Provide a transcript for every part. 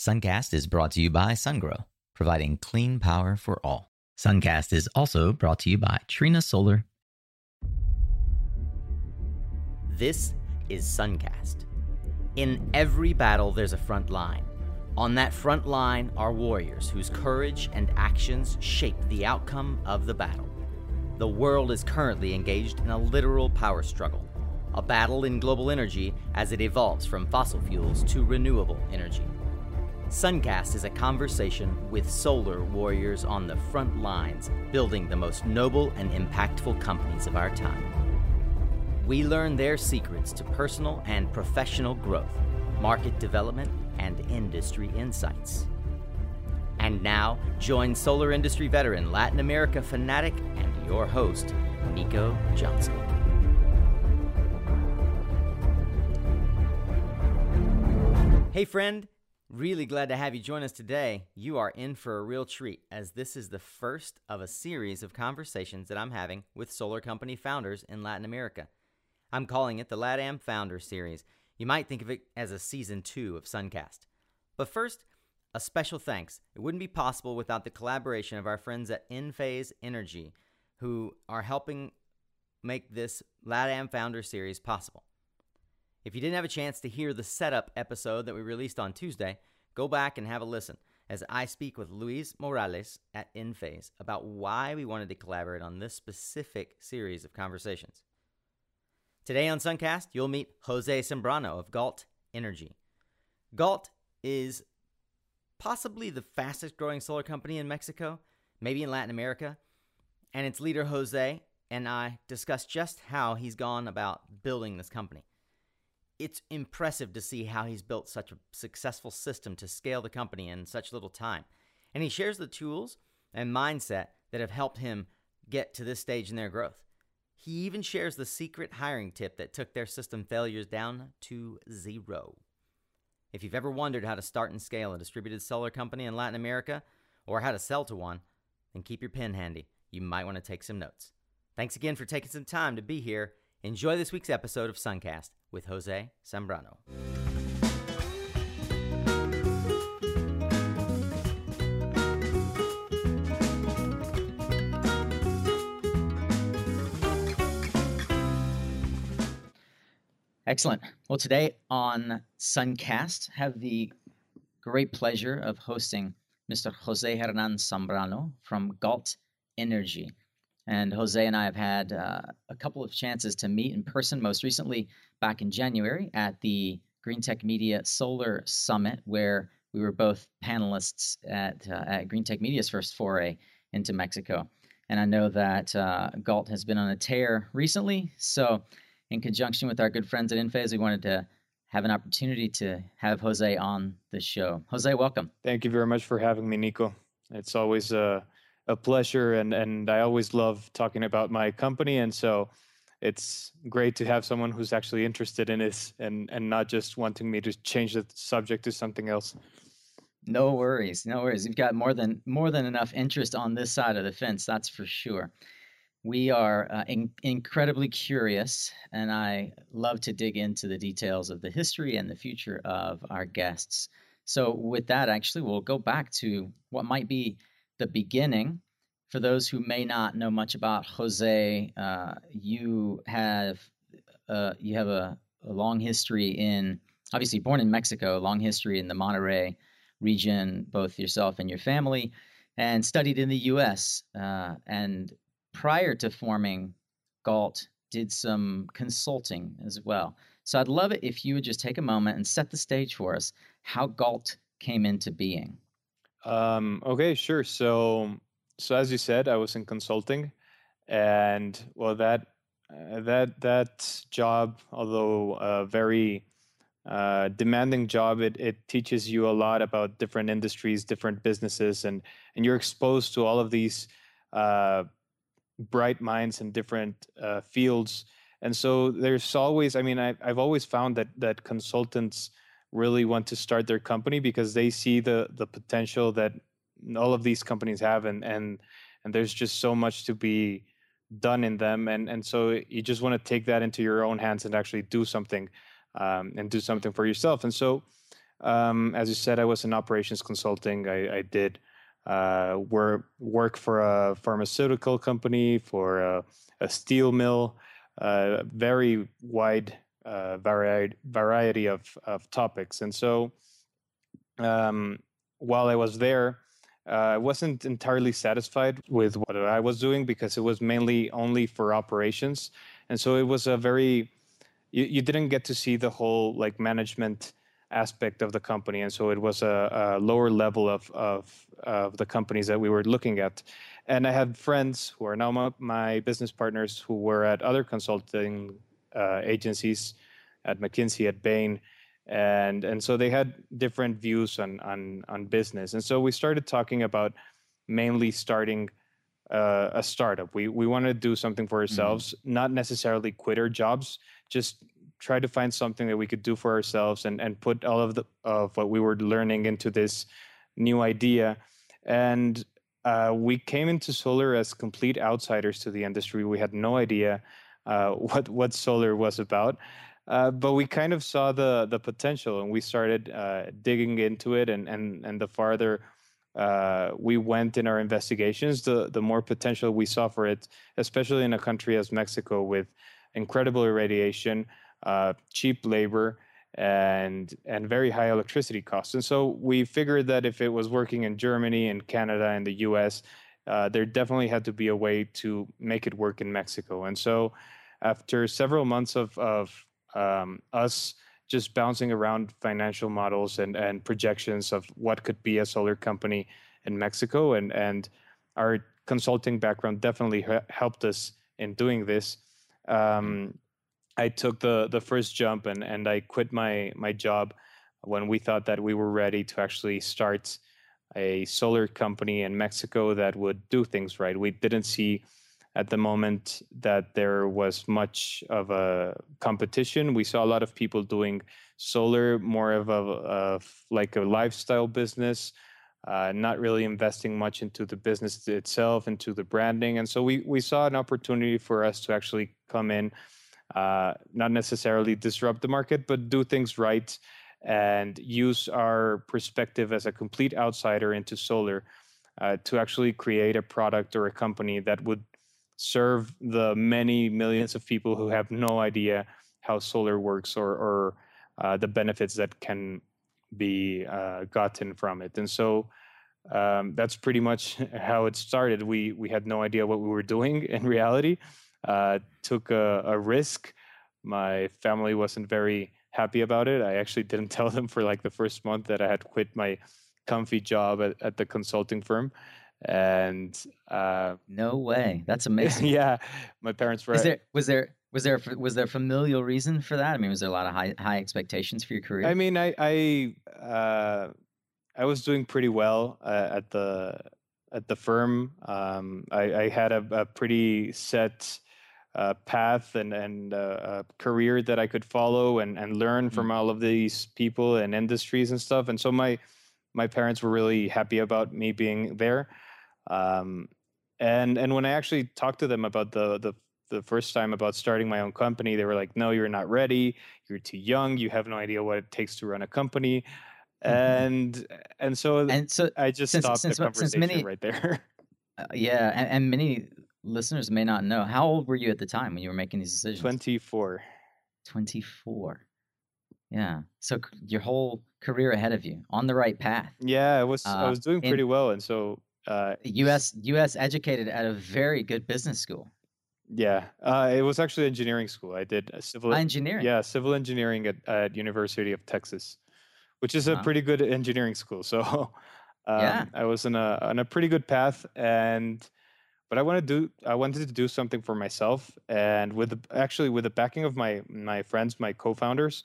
Suncast is brought to you by SunGrow, providing clean power for all. Suncast is also brought to you by Trina Solar. This is Suncast. In every battle, there's a front line. On that front line are warriors whose courage and actions shape the outcome of the battle. The world is currently engaged in a literal power struggle, a battle in global energy as it evolves from fossil fuels to renewable energy. Suncast is a conversation with solar warriors on the front lines, building the most noble and impactful companies of our time. We learn their secrets to personal and professional growth, market development, and industry insights. And now, join solar industry veteran, Latin America fanatic, and your host, Nico Johnson. Hey, friend. Really glad to have you join us today. You are in for a real treat, as this is the first of a series of conversations that I'm having with solar company founders in Latin America. I'm calling it the LATAM Founder Series. You might think of it as a season two of Suncast. But first, a special thanks. It wouldn't be possible without the collaboration of our friends at Enphase Energy, who are helping make this LATAM Founder Series possible. If you didn't have a chance to hear the setup episode that we released on Tuesday, go back and have a listen as I speak with Luis Morales at Enphase about why we wanted to collaborate on this specific series of conversations. Today on Suncast, you'll meet Jose Zambrano of Galt Energy. Galt is possibly the fastest growing solar company in Mexico, maybe in Latin America, and its leader Jose and I discuss just how he's gone about building this company it's impressive to see how he's built such a successful system to scale the company in such little time. And he shares the tools and mindset that have helped him get to this stage in their growth. He even shares the secret hiring tip that took their system failures down to zero. If you've ever wondered how to start and scale a distributed solar company in Latin America or how to sell to one, then keep your pen handy. You might want to take some notes. Thanks again for taking some time to be here. Enjoy this week's episode of Suncast with Jose Zambrano. Excellent. Well, today on Suncast, have the great pleasure of hosting Mr. Jose Hernan Zambrano from Galt Energy. And Jose and I have had uh, a couple of chances to meet in person, most recently back in January at the Greentech Media Solar Summit, where we were both panelists at, uh, at Greentech Media's first foray into Mexico. And I know that uh, Galt has been on a tear recently. So, in conjunction with our good friends at Enphase, we wanted to have an opportunity to have Jose on the show. Jose, welcome. Thank you very much for having me, Nico. It's always a a pleasure and and I always love talking about my company and so it's great to have someone who's actually interested in this and and not just wanting me to change the subject to something else. No worries, no worries. You've got more than more than enough interest on this side of the fence, that's for sure. We are uh, in, incredibly curious, and I love to dig into the details of the history and the future of our guests. So, with that, actually, we'll go back to what might be the beginning. For those who may not know much about Jose, uh, you have uh, you have a, a, long history in obviously born in Mexico, long history in the Monterrey region, both yourself and your family, and studied in the U.S. Uh, and prior to forming Galt, did some consulting as well. So I'd love it if you would just take a moment and set the stage for us how Galt came into being. Um, okay, sure. So, so as you said, I was in consulting, and well, that uh, that that job, although a very uh, demanding job, it it teaches you a lot about different industries, different businesses, and and you're exposed to all of these uh, bright minds in different uh, fields. And so there's always, I mean, I, I've always found that that consultants really want to start their company because they see the the potential that all of these companies have and and and there's just so much to be done in them and and so you just want to take that into your own hands and actually do something um, and do something for yourself and so um, as you said, I was in operations consulting. I, I did uh, work work for a pharmaceutical company, for a, a steel mill, uh, very wide uh, variety variety of of topics. And so, um, while I was there, uh, I wasn't entirely satisfied with what I was doing because it was mainly only for operations, and so it was a very you, you didn't get to see the whole like management aspect of the company, and so it was a, a lower level of, of of the companies that we were looking at. And I had friends who are now my, my business partners who were at other consulting uh, agencies, at McKinsey, at Bain, and and so they had different views on on on business. And so we started talking about mainly starting uh, a startup. We we want to do something for mm-hmm. ourselves, mm-hmm. not necessarily quit our jobs, just try to find something that we could do for ourselves and and put all of the of what we were learning into this new idea and uh, we came into solar as complete outsiders to the industry we had no idea uh, what what solar was about uh, but we kind of saw the the potential and we started uh, digging into it and and and the farther uh, we went in our investigations the the more potential we saw for it especially in a country as Mexico with incredible irradiation uh, cheap labor, and and very high electricity costs. And so we figured that if it was working in Germany and Canada and the U.S., uh, there definitely had to be a way to make it work in Mexico. And so after several months of of um, us just bouncing around financial models and and projections of what could be a solar company in Mexico, and and our consulting background definitely helped us in doing this. Um, I took the the first jump and and I quit my my job when we thought that we were ready to actually start a solar company in Mexico that would do things right. We didn't see at the moment that there was much of a competition. We saw a lot of people doing solar more of a like a lifestyle business, uh, not really investing much into the business itself, into the branding, and so we we saw an opportunity for us to actually come in uh, not necessarily disrupt the market, but do things right and use our perspective as a complete outsider into solar uh, to actually create a product or a company that would serve the many millions of people who have no idea how solar works or, or uh, the benefits that can be uh, gotten from it. And so um, that's pretty much how it started. We we had no idea what we were doing in reality, uh, took a, a, risk. My family wasn't very happy about it. I actually didn't tell them for like the first month that I had quit my comfy job at, at the consulting firm. And uh, no way, that's amazing. yeah, my parents were. Is there was there was there was there familial reason for that? I mean, was there a lot of high high expectations for your career? I mean, I I uh, I was doing pretty well uh, at the at the firm. Um, I, I, had a, a pretty set uh, path and and uh, a career that I could follow and and learn mm-hmm. from all of these people and industries and stuff. And so my my parents were really happy about me being there. Um, and and when I actually talked to them about the the the first time about starting my own company, they were like, "No, you're not ready. You're too young. You have no idea what it takes to run a company." Mm-hmm. And and so and so I just since, stopped since, the conversation many, right there. uh, yeah, and, and many listeners may not know. How old were you at the time when you were making these decisions? 24. 24. Yeah. So your whole career ahead of you on the right path. Yeah, I was uh, I was doing pretty well and so uh US US educated at a very good business school. Yeah. Uh it was actually engineering school. I did civil engineering. Yeah, civil engineering at, at University of Texas, which is a uh-huh. pretty good engineering school. So um, yeah. I was in a on a pretty good path and but I wanted to do I wanted to do something for myself, and with the, actually with the backing of my my friends, my co-founders,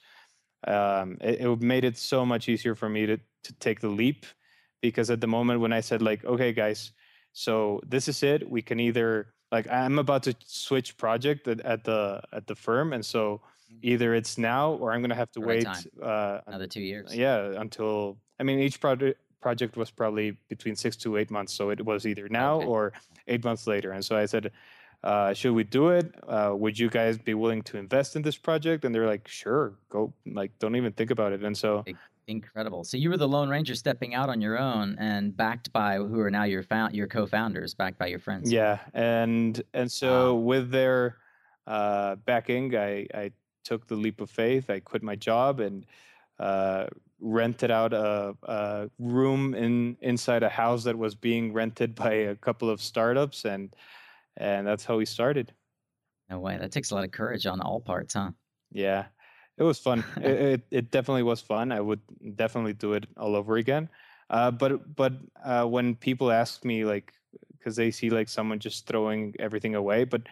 um, it, it made it so much easier for me to to take the leap, because at the moment when I said like, okay, guys, so this is it, we can either like I'm about to switch project at, at the at the firm, and so mm-hmm. either it's now or I'm gonna have to wait uh, another two years. Yeah, until I mean each project project was probably between six to eight months. So it was either now okay. or eight months later. And so I said, uh, should we do it? Uh, would you guys be willing to invest in this project? And they're like, sure, go. Like, don't even think about it. And so incredible. So you were the Lone Ranger stepping out on your own and backed by who are now your found your co-founders, backed by your friends. Yeah, and and so wow. with their uh, backing, I I took the leap of faith. I quit my job and uh, rented out a, a, room in inside a house that was being rented by a couple of startups, and and that's how we started. No way. That takes a lot of courage on all parts, huh? Yeah, it was fun. it, it, it definitely was fun. I would definitely do it all over again. Uh, but but uh, when people ask me like, because they see like someone just throwing everything away, but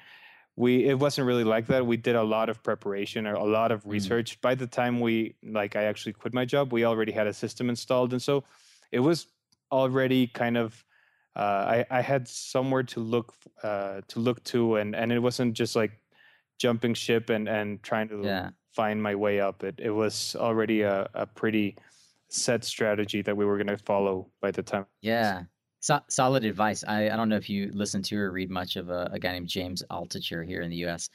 we it wasn't really like that. We did a lot of preparation, or a lot of mm. research. Mm. By the time we like I actually quit my job, we already had a system installed, and so it was already kind of. Uh, I, I had somewhere to look uh, to look to, and, and it wasn't just like jumping ship and, and trying to yeah find my way up. It it was already a, a pretty set strategy that we were going to follow by the time. Yeah. So, solid advice. I, I don't know if you listen to or read much of a, a guy named James Altucher here in the U.S.,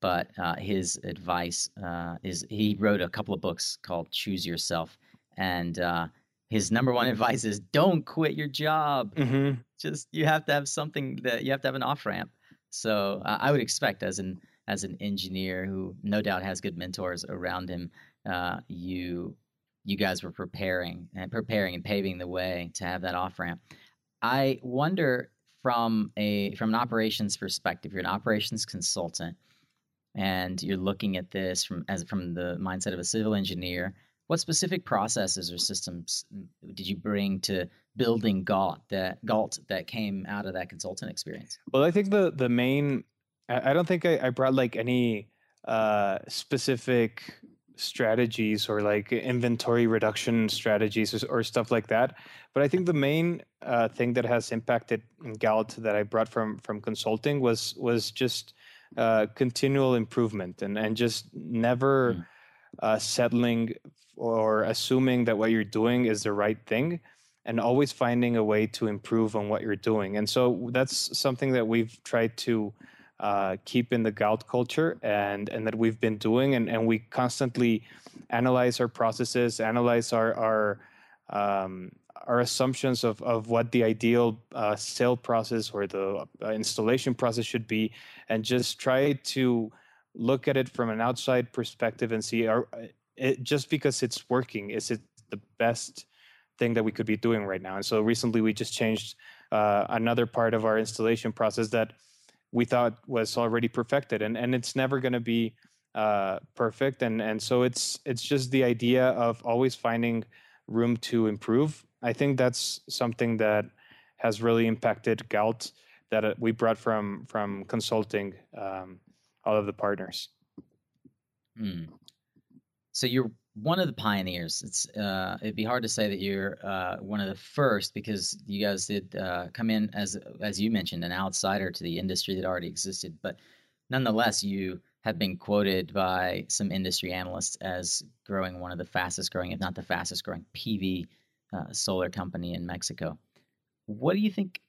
but uh, his advice uh, is he wrote a couple of books called Choose Yourself, and uh, his number one advice is don't quit your job. Mm-hmm. Just you have to have something that you have to have an off ramp. So uh, I would expect as an as an engineer who no doubt has good mentors around him, uh, you you guys were preparing and preparing and paving the way to have that off ramp. I wonder from a from an operations perspective, you're an operations consultant, and you're looking at this from as from the mindset of a civil engineer. What specific processes or systems did you bring to building Galt that Galt that came out of that consultant experience? Well, I think the the main I, don't think I, I brought like any uh, specific strategies or like inventory reduction strategies or, or, stuff like that. But I think the main uh, thing that has impacted Galt that I brought from from consulting was was just uh, continual improvement and and just never mm. uh, settling or assuming that what you're doing is the right thing and always finding a way to improve on what you're doing. And so that's something that we've tried to uh, keep in the Galt culture and and that we've been doing. And, and we constantly analyze our processes analyze our our um, our assumptions of, of what the ideal uh, sale process or the uh, installation process should be and just try to look at it from an outside perspective and see are it, just because it's working is it the best thing that we could be doing right now? And so recently we just changed uh, another part of our installation process that we thought was already perfected and and it's never going to be uh, perfect and and so it's it's just the idea of always finding room to improve i think that's something that has really impacted galt that uh, we brought from from consulting um, all of the partners hmm. so you're one of the pioneers. It's uh, it'd be hard to say that you're uh, one of the first because you guys did uh, come in as as you mentioned an outsider to the industry that already existed, but nonetheless you have been quoted by some industry analysts as growing one of the fastest growing, if not the fastest growing PV uh, solar company in Mexico. What do you think,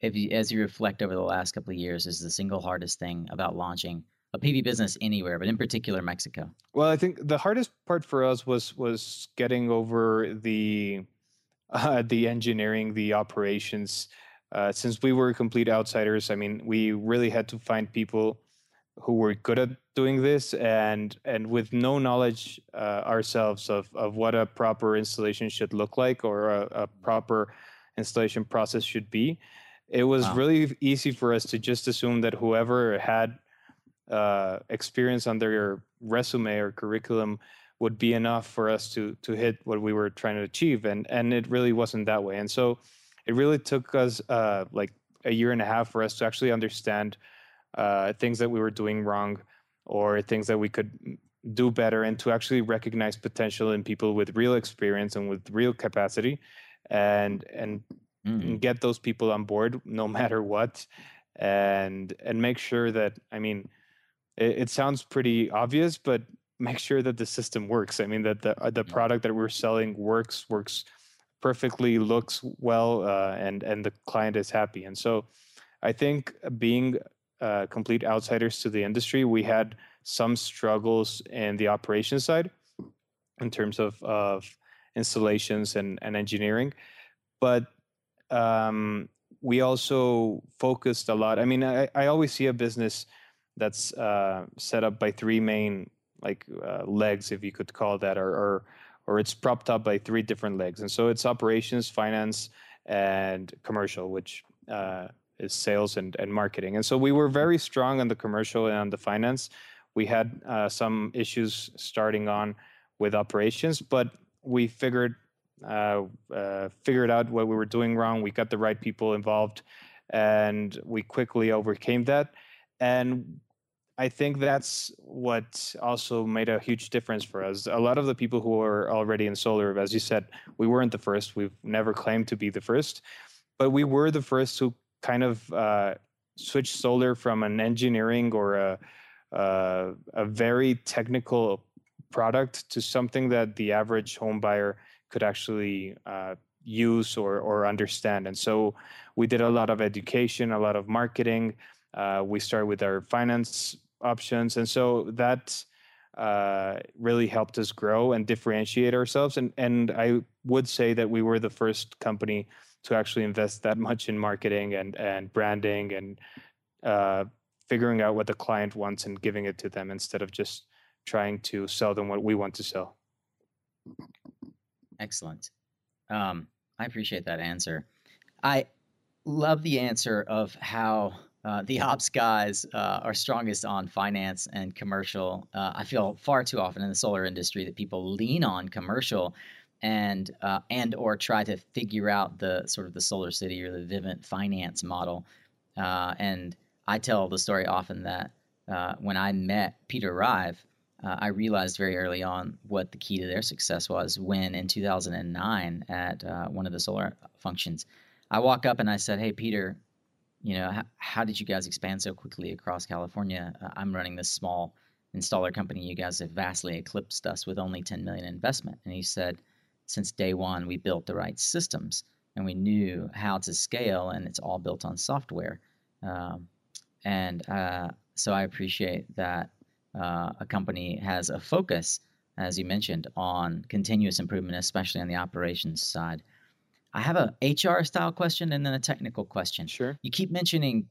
if you, as you reflect over the last couple of years, is the single hardest thing about launching a PV business anywhere, but in particular Mexico? Well, I think the hardest part for us was was getting over the uh, the engineering, the operations. Uh, since we were complete outsiders, I mean, we really had to find people who were good at doing this, and and with no knowledge uh, ourselves of of what a proper installation should look like or a, a proper installation process should be. It was wow. really easy for us to just assume that whoever had uh, experience on their resume or curriculum would be enough for us to to hit what we were trying to achieve and and it really wasn't that way and so it really took us uh, like a year and a half for us to actually understand uh, things that we were doing wrong or things that we could do better and to actually recognize potential in people with real experience and with real capacity and and, mm-hmm. and get those people on board no matter what and and make sure that i mean it, it sounds pretty obvious, but make sure that the system works. I mean that the uh, the product that we're selling works works perfectly, looks well, uh, and and the client is happy. And so, I think being uh, complete outsiders to the industry, we had some struggles in the operation side in terms of of installations and, and engineering. But um, we also focused a lot. I mean, I, I always see a business that's uh, set up by three main like uh, legs, if you could call that, or, or or it's propped up by three different legs. And so it's operations, finance, and commercial, which uh, is sales and, and marketing. And so we were very strong on the commercial and on the finance. We had uh, some issues starting on with operations, but we figured uh, uh, figured out what we were doing wrong. We got the right people involved, and we quickly overcame that. And I think that's what also made a huge difference for us. A lot of the people who are already in solar, as you said, we weren't the first. We've never claimed to be the first, but we were the first who kind of uh, switched solar from an engineering or a, uh, a very technical product to something that the average home buyer could actually uh, use or, or understand. And so we did a lot of education, a lot of marketing. Uh, we started with our finance options, and so that uh, really helped us grow and differentiate ourselves. And and I would say that we were the first company to actually invest that much in marketing and and branding and uh, figuring out what the client wants and giving it to them instead of just trying to sell them what we want to sell. Excellent. Um, I appreciate that answer. I love the answer of how uh, the ops guys uh, are strongest on finance and commercial. Uh, I feel far too often in the solar industry that people lean on commercial and uh, and or try to figure out the sort of the SolarCity or the Vivint finance model. Uh, and I tell the story often that uh, when I met Peter Rive, I realized very early on what the key to their success was. When in 2009 at one of the solar functions, I walk up and I said, "Hey, Peter." You know, how, how did you guys expand so quickly across California? Uh, I'm running this small installer company. You guys have vastly eclipsed us with only 10 million investment. And he said, since day one, we built the right systems and we knew how to scale, and it's all built on software. Um, and uh, so I appreciate that uh, a company has a focus, as you mentioned, on continuous improvement, especially on the operations side. I have a HR style question and then a technical question. Sure. You keep mentioning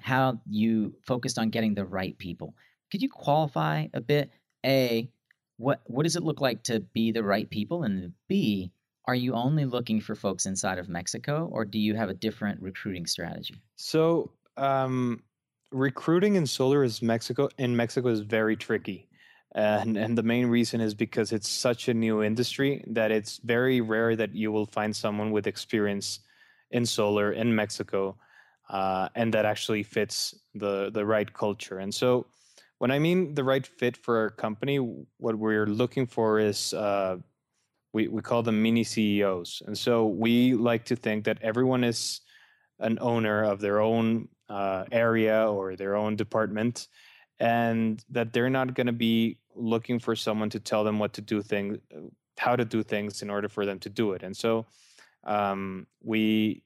how you focused on getting the right people. Could you qualify a bit? A, what what does it look like to be the right people? And B, are you only looking for folks inside of Mexico, or do you have a different recruiting strategy? So, um, recruiting in solar is Mexico in Mexico is very tricky and and the main reason is because it's such a new industry that it's very rare that you will find someone with experience in solar in Mexico, uh, and that actually fits the the right culture. And so, when I mean the right fit for our company, what we're looking for is uh, we we call them mini CEOs, and so we like to think that everyone is an owner of their own uh, area or their own department and that they're not going to be looking for someone to tell them what to do things how to do things in order for them to do it. And so um, we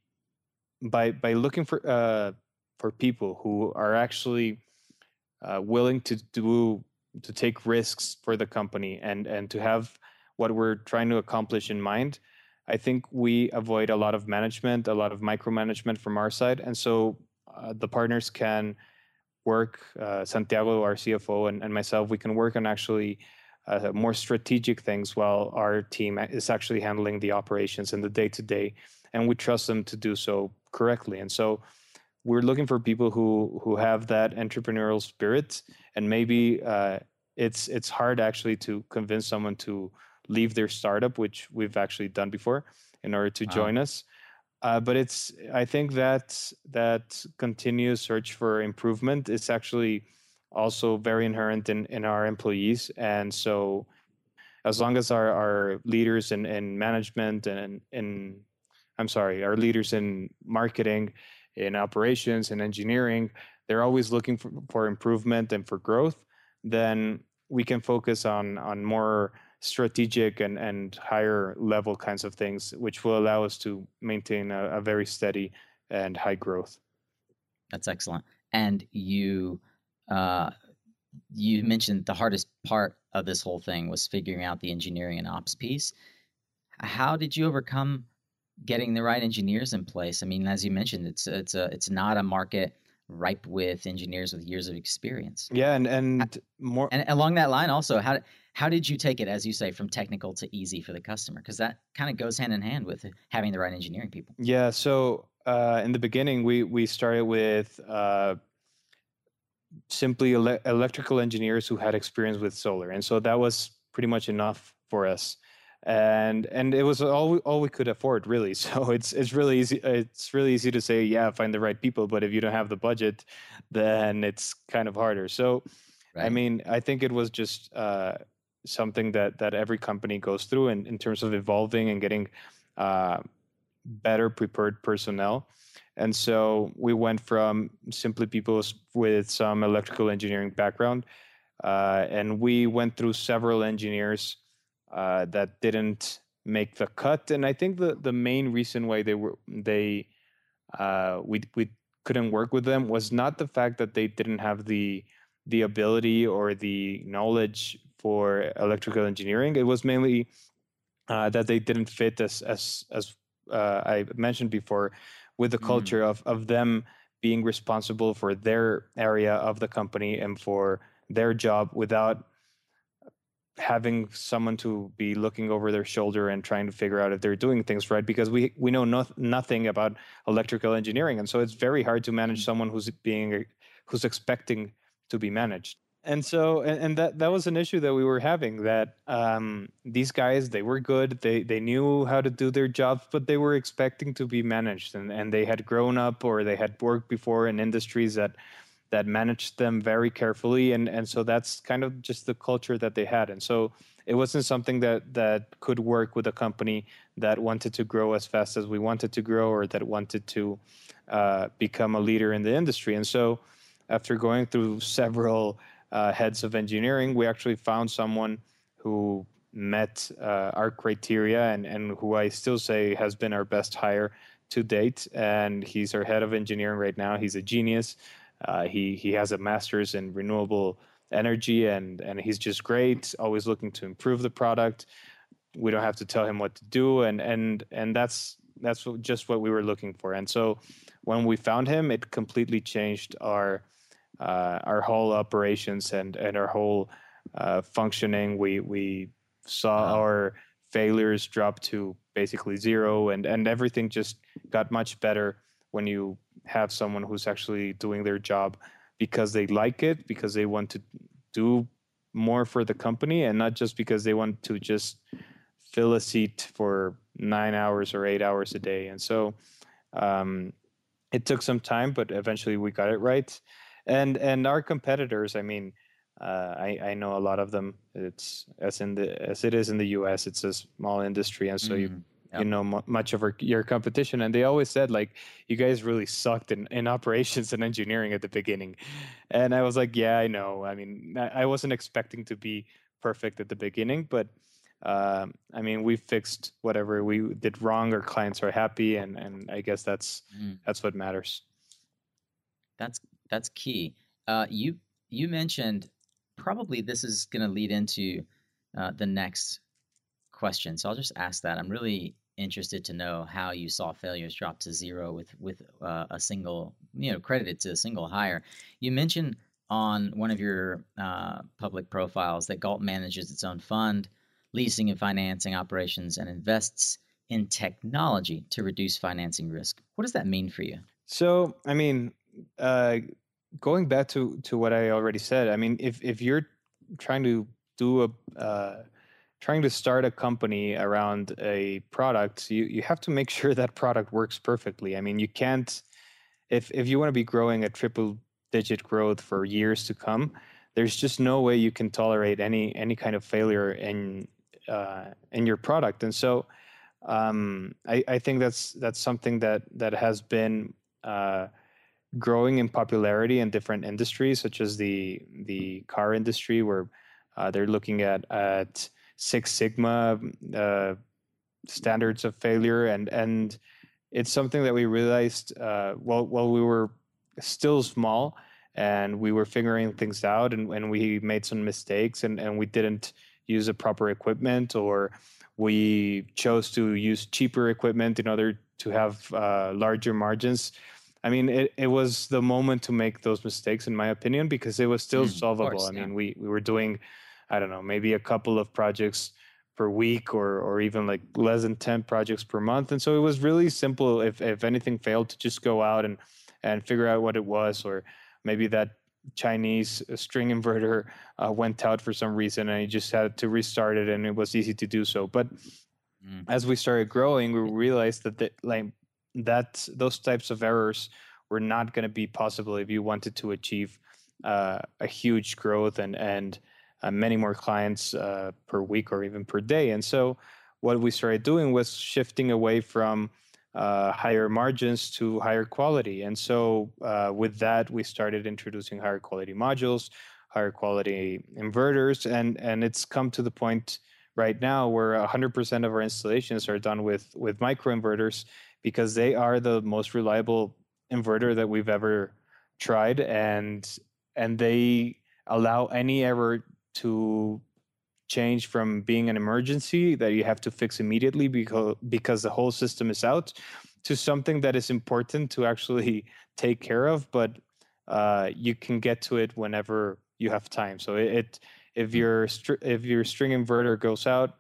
by by looking for uh, for people who are actually uh, willing to do to take risks for the company and and to have what we're trying to accomplish in mind i think we avoid a lot of management a lot of micromanagement from our side. And so uh, the partners can work, uh, Santiago, our CFO, and, and myself, we can work on actually uh, more strategic things while our team is actually handling the operations and the day to day. And we trust them to do so correctly. And so we're looking for people who who have that entrepreneurial spirit. And maybe uh, it's it's hard actually to convince someone to leave their startup, which we've actually done before, in order to wow. join us. Uh, but it's I think that that continuous search for improvement is actually also very inherent in, in our employees. And so as long as our, our leaders in, in management and in I'm sorry, our leaders in marketing, in operations and engineering, they're always looking for, for improvement and for growth, then we can focus on on more strategic and, and higher level kinds of things, which will allow us to maintain a, a very steady and high growth. That's excellent. And you uh, you mentioned the hardest part of this whole thing was figuring out the engineering and ops piece. how did you overcome getting the right engineers in place? I mean, as you mentioned, it's it's a it's not a market ripe with engineers with years of experience. Yeah, and and more and along that line also, how how did you take it as you say from technical to easy for the customer? Because that kind of goes hand in hand with having the right engineering people. Yeah, so uh, in the beginning, we we started with uh, simply ele- electrical engineers who had experience with solar, and so that was pretty much enough for us and and it was all we, all we could afford really so it's it's really easy it's really easy to say yeah find the right people but if you don't have the budget then it's kind of harder so right. i mean i think it was just uh, something that that every company goes through in, in terms of evolving and getting uh, better prepared personnel and so we went from simply people with some electrical engineering background uh, and we went through several engineers uh, that didn't make the cut. And I think the the main reason why they were they uh, we we couldn't work with them was not the fact that they didn't have the the ability or the knowledge for electrical engineering. It was mainly uh, that they didn't fit as as as uh, I mentioned before with the mm. culture mm. of of them being responsible for their area of the company and for their job without having someone to be looking over their shoulder and trying to figure out if they're doing things right because we we know no, nothing about electrical engineering and so it's very hard to manage mm. someone who's being who's expecting to be managed and so and, and that that was an issue that we were having that um, these guys they were good they they knew how to do their jobs but they were expecting to be managed and and they had grown up or they had worked before in industries that that managed them very carefully and and so that's kind of just the culture that they had. And so it wasn't something that that could work with a company that wanted to grow as fast as we wanted to grow or that wanted to uh, become a leader in the industry. And so after going through several uh, heads of engineering we actually found someone who met uh, our criteria and, and who I still say has been our best hire to date. And he's our head of engineering right now. He's a genius. Uh, he he has a master's in renewable energy, and and he's just great. Always looking to improve the product. We don't have to tell him what to do, and and and that's that's just what we were looking for. And so when we found him, it completely changed our our whole operations and and our whole uh, functioning. We we saw wow. our failures drop to basically zero, and and everything just got much better when you have someone who's actually doing their job because they like it, because they want to do more for the company, and not just because they want to just fill a seat for nine hours or eight hours a day. And so um, it took some time, but eventually we got it right. And and our competitors, I mean, uh, I, I know a lot of them. It's as in the as it is in the U.S. It's a small industry, and so mm. you yep. you know much of our, your competition and they always said like you guys really sucked in, in operations and engineering at the beginning and i was like yeah i know i mean i, I wasn't expecting to be perfect at the beginning but uh, i mean we fixed whatever we did wrong our clients are happy and and i guess that's mm. that's what matters that's that's key uh, you you mentioned probably this is going to lead into uh, the next question. So I'll just ask that. I'm really interested to know how you saw failures drop to zero with with uh, a single, you know, credited to a single hire. You mentioned on one of your uh, public profiles that Galt manages its own fund, leasing and financing operations, and invests in technology to reduce financing risk. What does that mean for you? So, I mean, uh, going back to to what I already said, I mean, if if you're trying to do a uh, trying to start a company around a product, you, you have to make sure that product works perfectly. I mean, you can't, if, if you want to be growing a triple digit growth for years to come, there's just no way you can tolerate any any kind of failure in uh, in your product. And so, um, I, I think that's that's something that that has been uh, growing in popularity in different industries, such as the the car industry, where uh, they're looking at at Six Sigma uh, standards of failure, and and it's something that we realized uh, while while we were still small and we were figuring things out, and, and we made some mistakes, and, and we didn't use the proper equipment or we chose to use cheaper equipment in order to have uh, larger margins. I mean, it, it was the moment to make those mistakes, in my opinion, because it was still mm, solvable. Course, I yeah. mean, we, we were doing, I don't know, maybe a couple of projects per week or, or even like less than 10 projects per month. And so it was really simple. If, if anything failed to just go out and, and figure out what it was, or maybe that Chinese string inverter uh, went out for some reason and you just had to restart it and it was easy to do so. But mm. as we started growing, we realized that the, like that those types of errors were not going to be possible if you wanted to achieve uh, a huge growth and and uh, many more clients uh, per week or even per day. And so what we started doing was shifting away from uh, higher margins to higher quality. And so uh, with that, we started introducing higher quality modules, higher quality inverters, and and it's come to the point right now where 100% of our installations are done with with microinverters because they are the most reliable inverter that we've ever tried, and and they allow any error to change from being an emergency that you have to fix immediately because because the whole system is out to something that is important to actually take care of but uh, you can get to it whenever you have time so it, it if hmm. your if your string inverter goes out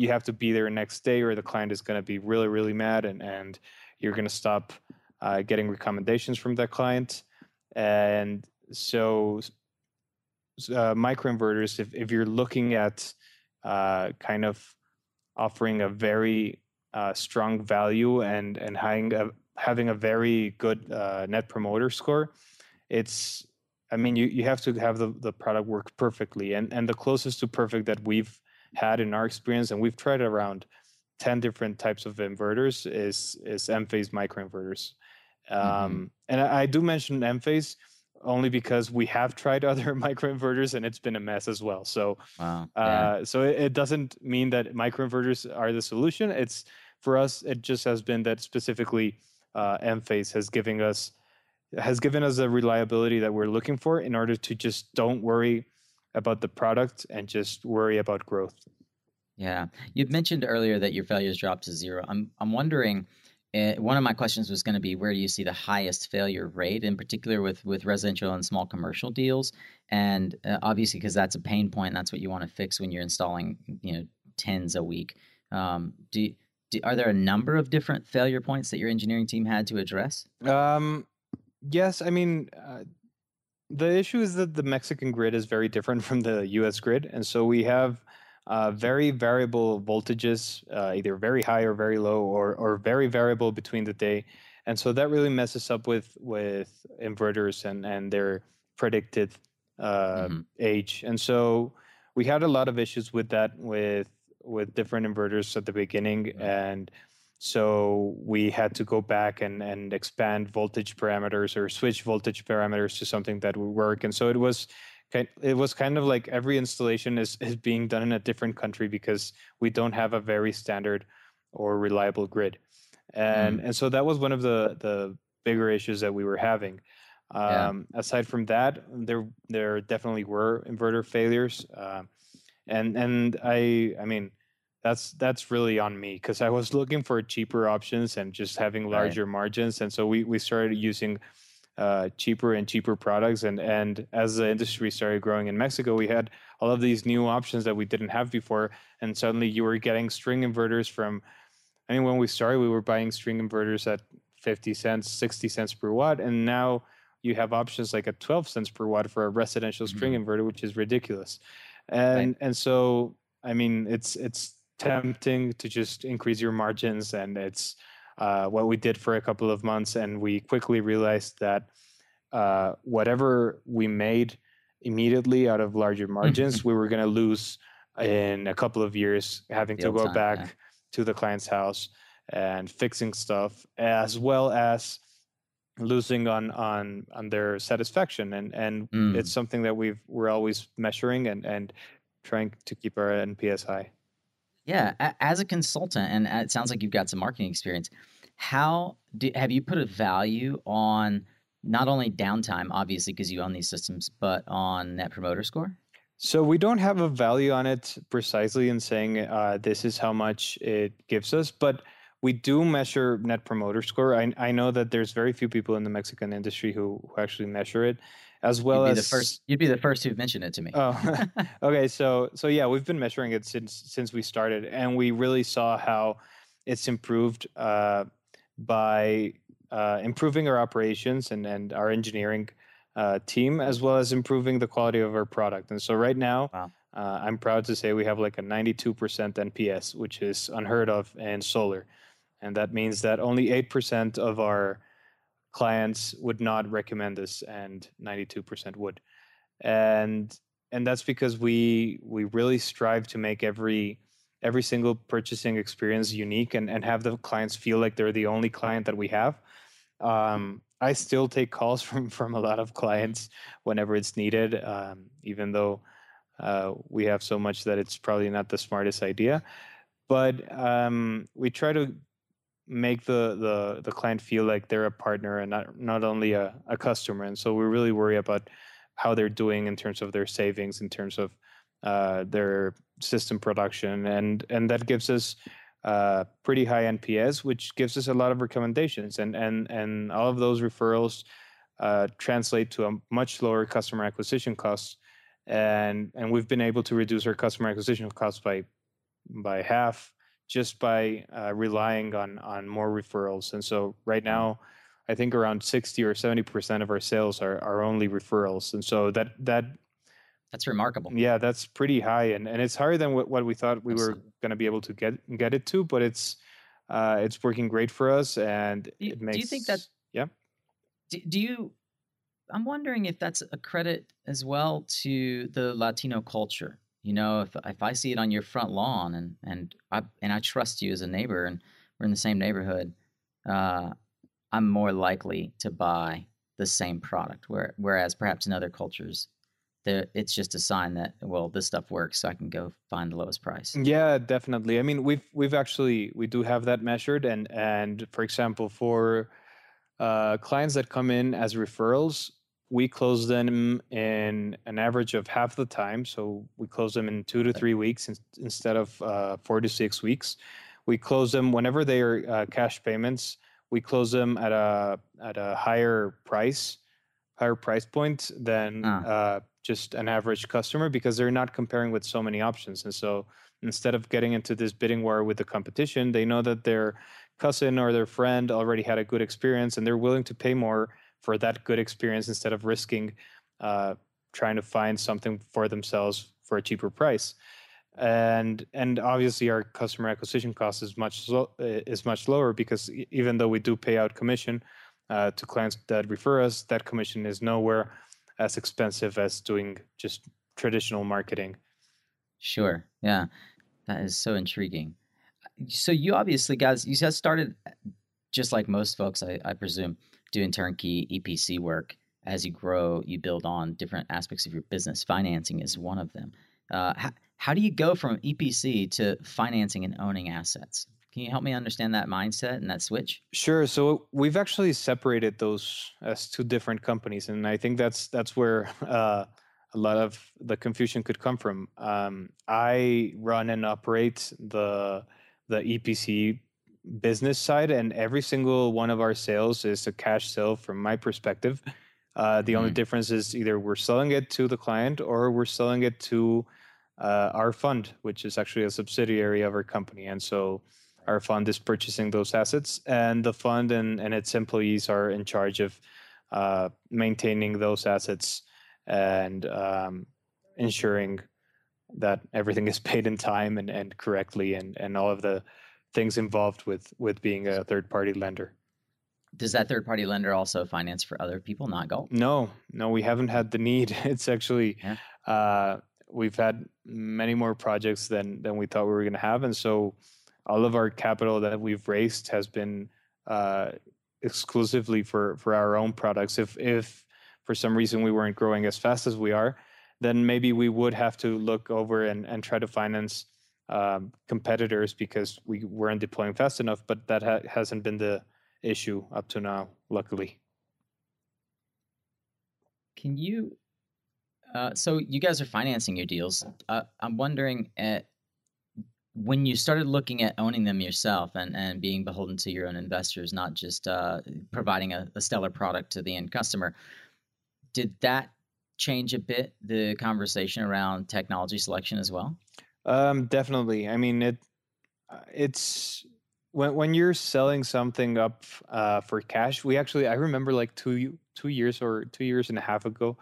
you have to be there next day or the client is going to be really really mad and and you're going to stop uh, getting recommendations from that client. And so uh, microinverters, if, if you're looking at uh, kind of offering a very uh, strong value and and having a, having a very good uh, net promoter score, it's I mean you, you have to have the, the product work perfectly. And and the closest to perfect that we've had in our experience and we've tried around 10 different types of inverters is is Enphase microinverters. Um, mm-hmm. And I, I, do mention Enphase only because we have tried other microinverters and it's been a mess as well. So, wow. yeah. uh, so it, it, doesn't mean that microinverters are the solution. It's for us, it just has been that specifically uh, Enphase has given us has given us a reliability that we're looking for in order to just don't worry about the product and just worry about growth. Yeah, you mentioned earlier that your failures dropped to zero. I'm I'm wondering uh, one of my questions was going to be where do you see the highest failure rate in particular with with residential and small commercial deals and uh, obviously because that's a pain point point, that's what you want to fix when you're installing you know tens a week um, do, do, are there a number of different failure points that your engineering team had to address um, yes i mean the issue is that the mexican grid is very different from the us grid and so we have uh, very variable voltages, uh, either very high or very low, or or very variable between the day, and so that really messes up with with inverters and and their predicted uh, mm-hmm. age. And so we had a lot of issues with that with with different inverters at the beginning, mm-hmm. and so we had to go back and and expand voltage parameters or switch voltage parameters to something that would work. And so it was it was kind of like every installation is, is being done in a different country because we don't have a very standard or reliable grid and mm. and so that was one of the the bigger issues that we were having um, yeah. aside from that there there definitely were inverter failures uh, and and i i mean that's that's really on me because i was looking for cheaper options and just having larger right. margins and so we we started using uh, cheaper and cheaper products. And and as the industry started growing in Mexico, we had all of these new options that we didn't have before. And suddenly you were getting string inverters from. I mean, when we started, we were buying string inverters at fifty cents, sixty cents per watt, and now you have options like at twelve cents per watt for a residential mm-hmm. string inverter, which is ridiculous. And right. and so I mean, it's it's tempting to just increase your margins and it's uh, what we did for a couple of months, and we quickly realized that uh, whatever we made immediately out of larger margins, we were going to lose in a couple of years, having the to go time, back yeah. to the client's house and fixing stuff, as well as losing on on on their satisfaction and and mm. it's something that we've we're always measuring and and trying to keep our nps high yeah, as a consultant, and it sounds like you've got some marketing experience. How do, have you put a value on not only downtime, obviously because you own these systems, but on Net Promoter Score? So we don't have a value on it precisely in saying uh, this is how much it gives us, but we do measure net promoter score. I, I know that there's very few people in the Mexican industry who, who actually measure it, as well as the first. You'd be the first who mentioned it to me. Oh, okay. So so yeah, we've been measuring it since since we started, and we really saw how it's improved uh, by uh, improving our operations and and our engineering uh, team, as well as improving the quality of our product. And so right now, wow. uh, I'm proud to say we have like a 92% NPS, which is unheard of in solar. And that means that only 8% of our clients would not recommend this, and 92% would. And and that's because we we really strive to make every every single purchasing experience unique and, and have the clients feel like they're the only client that we have. Um, I still take calls from from a lot of clients whenever it's needed, um, even though uh, we have so much that it's probably not the smartest idea. But um, we try to make the, the the client feel like they're a partner and not not only a, a customer. And so we really worry about how they're doing in terms of their savings, in terms of uh, their system production, and and that gives us uh, pretty high NPS, which gives us a lot of recommendations, and and and all of those referrals uh, translate to a much lower customer acquisition cost, and and we've been able to reduce our customer acquisition costs by by half just by uh, relying on on more referrals. And so right now, I think around sixty or seventy percent of our sales are are only referrals, and so that that that's remarkable. Yeah, that's pretty high, and, and it's higher than what, what we thought we Absolutely. were going to be able to get get it to, but it's uh, it's working great for us, and do you, it makes. Do you think that? Yeah. Do, do you? I'm wondering if that's a credit as well to the Latino culture. You know, if if I see it on your front lawn, and and I and I trust you as a neighbor, and we're in the same neighborhood, uh, I'm more likely to buy the same product. Where, whereas perhaps in other cultures, it's just a sign that well this stuff works so i can go find the lowest price yeah definitely i mean we've we've actually we do have that measured and and for example for uh, clients that come in as referrals we close them in an average of half the time so we close them in two to three weeks in, instead of uh, four to six weeks. We close them whenever they are uh, cash payments we close them at a at a higher price higher price point than uh, just an average customer because they're not comparing with so many options. And so instead of getting into this bidding war with the competition, they know that their cousin or their friend already had a good experience and they're willing to pay more for that good experience instead of risking uh, trying to find something for themselves for a cheaper price. And and obviously our customer acquisition cost is much is much lower because even though we do pay out commission uh, to clients that refer us, that commission is nowhere as expensive as doing just traditional marketing. Sure. Yeah. That is so intriguing. So you obviously guys you guys started just like most folks, I, I presume, doing turnkey EPC work. As you grow, you build on different aspects of your business. Financing is one of them. Uh, how, how do you go from EPC to financing and owning assets? Can you help me understand that mindset and that switch? Sure. So we've actually separated those as two different companies, and I think that's that's where uh, a lot of the confusion could come from. Um, I run and operate the the EPC business side, and every single one of our sales is a cash sale from my perspective. Uh, the mm only difference is either we're selling it to the client or we're selling it to uh, our fund, which is actually a subsidiary of our company, and so our fund is purchasing those assets, and the fund and, and its employees are in charge of uh, maintaining those assets and um, ensuring that everything is paid in time and, and correctly, and, and all of the things involved with with being a third party lender. Does that third party lender also finance for other people, not Galt? No, no, we haven't had the need. It's actually yeah. uh, we've had many more projects than than we thought we were going to have, and so all of our capital that we've raised has been uh, exclusively for for our own products. If if for some reason we weren't growing as fast as we are, then maybe we would have to look over and, and try to finance um, competitors because we weren't deploying fast enough. But that ha- hasn't been the issue up to now, luckily. Can you Uh, so you guys are financing your deals. Uh, I'm wondering at when you started looking at owning them yourself and, and being beholden to your own investors, not just uh, providing a, a, stellar product to the end customer, did that change a bit the conversation around technology selection as well? Um, definitely. I mean, it uh, it's when when you're selling something up uh, for cash. We actually, I remember like two two years or two years and a half ago,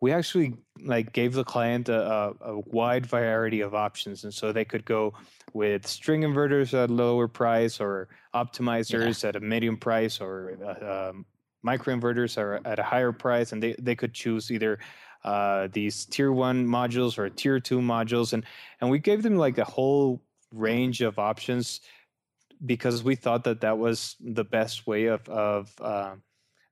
we actually like gave the client a, a, a, wide variety of options and so they could go with string inverters at a lower price or optimizers yeah. at a medium price or uh, um, microinverters are at a higher price and they, they could choose either uh, these tier one modules or tier two modules and and we gave them like a whole range of options because we thought that that was the best way of of uh,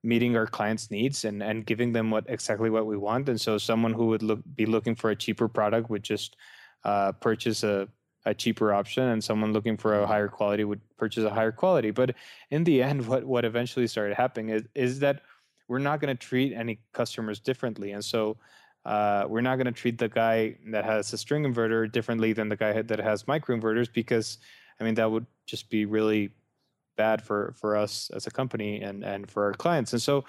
meeting our clients' needs and and giving them what exactly what we want. And so, someone who would look be looking for a cheaper product would just uh, purchase a a cheaper option, and someone looking for a higher quality would purchase a higher quality. But in the end, what what eventually started happening is is that we're not going to treat any customers differently, and so. Uh, we're not going to treat the guy that has a string inverter differently than the guy that has microinverters because, I mean, that would just be really bad for for us as a company and and for our clients. And so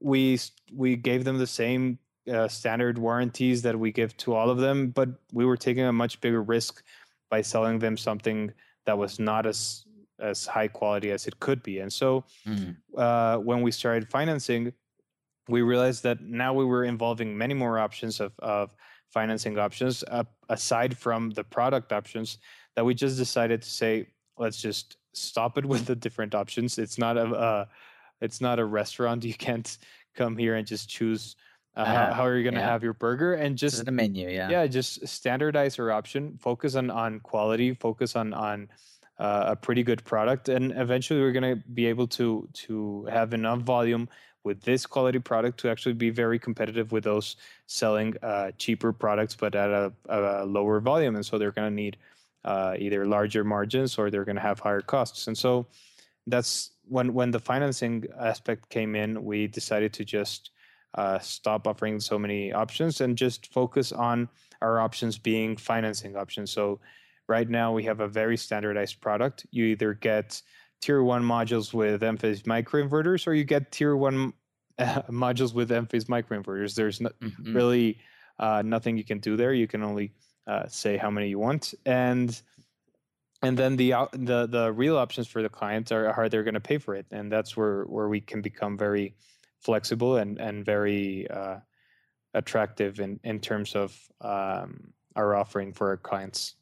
we we gave them the same uh, standard warranties that we give to all of them, but we were taking a much bigger risk by selling them something that was not as as high quality as it could be. And so mm. uh, when we started financing, we realized that now we were involving many more options of of financing options uh, aside from the product options that we just decided to say let's just stop it with the different options. It's not a uh, it's not a restaurant. You can't come here and just choose uh, uh, how, how, are you going to yeah. have your burger and just the menu. Yeah, yeah, just standardize your option. Focus on on quality. Focus on on uh, a pretty good product, and eventually we're going to be able to to have enough volume with this quality product to actually be very competitive with those selling uh, cheaper products but at a, a lower volume and so they're going to need uh, either larger margins or they're going to have higher costs. And so that's when when the financing aspect came in, we decided to just uh, stop offering so many options and just focus on our options being financing options. So right now we have a very standardized product. You either get tier one modules with Enphase microinverters or you get tier one uh, modules with Enphase microinverters. There's no, mm-hmm. really uh, nothing you can do there. You can only uh, say how many you want, and and then the the the real options for the clients are how they're going to pay for it, and that's where where we can become very flexible and and very uh, attractive in in terms of um, our offering for our clients.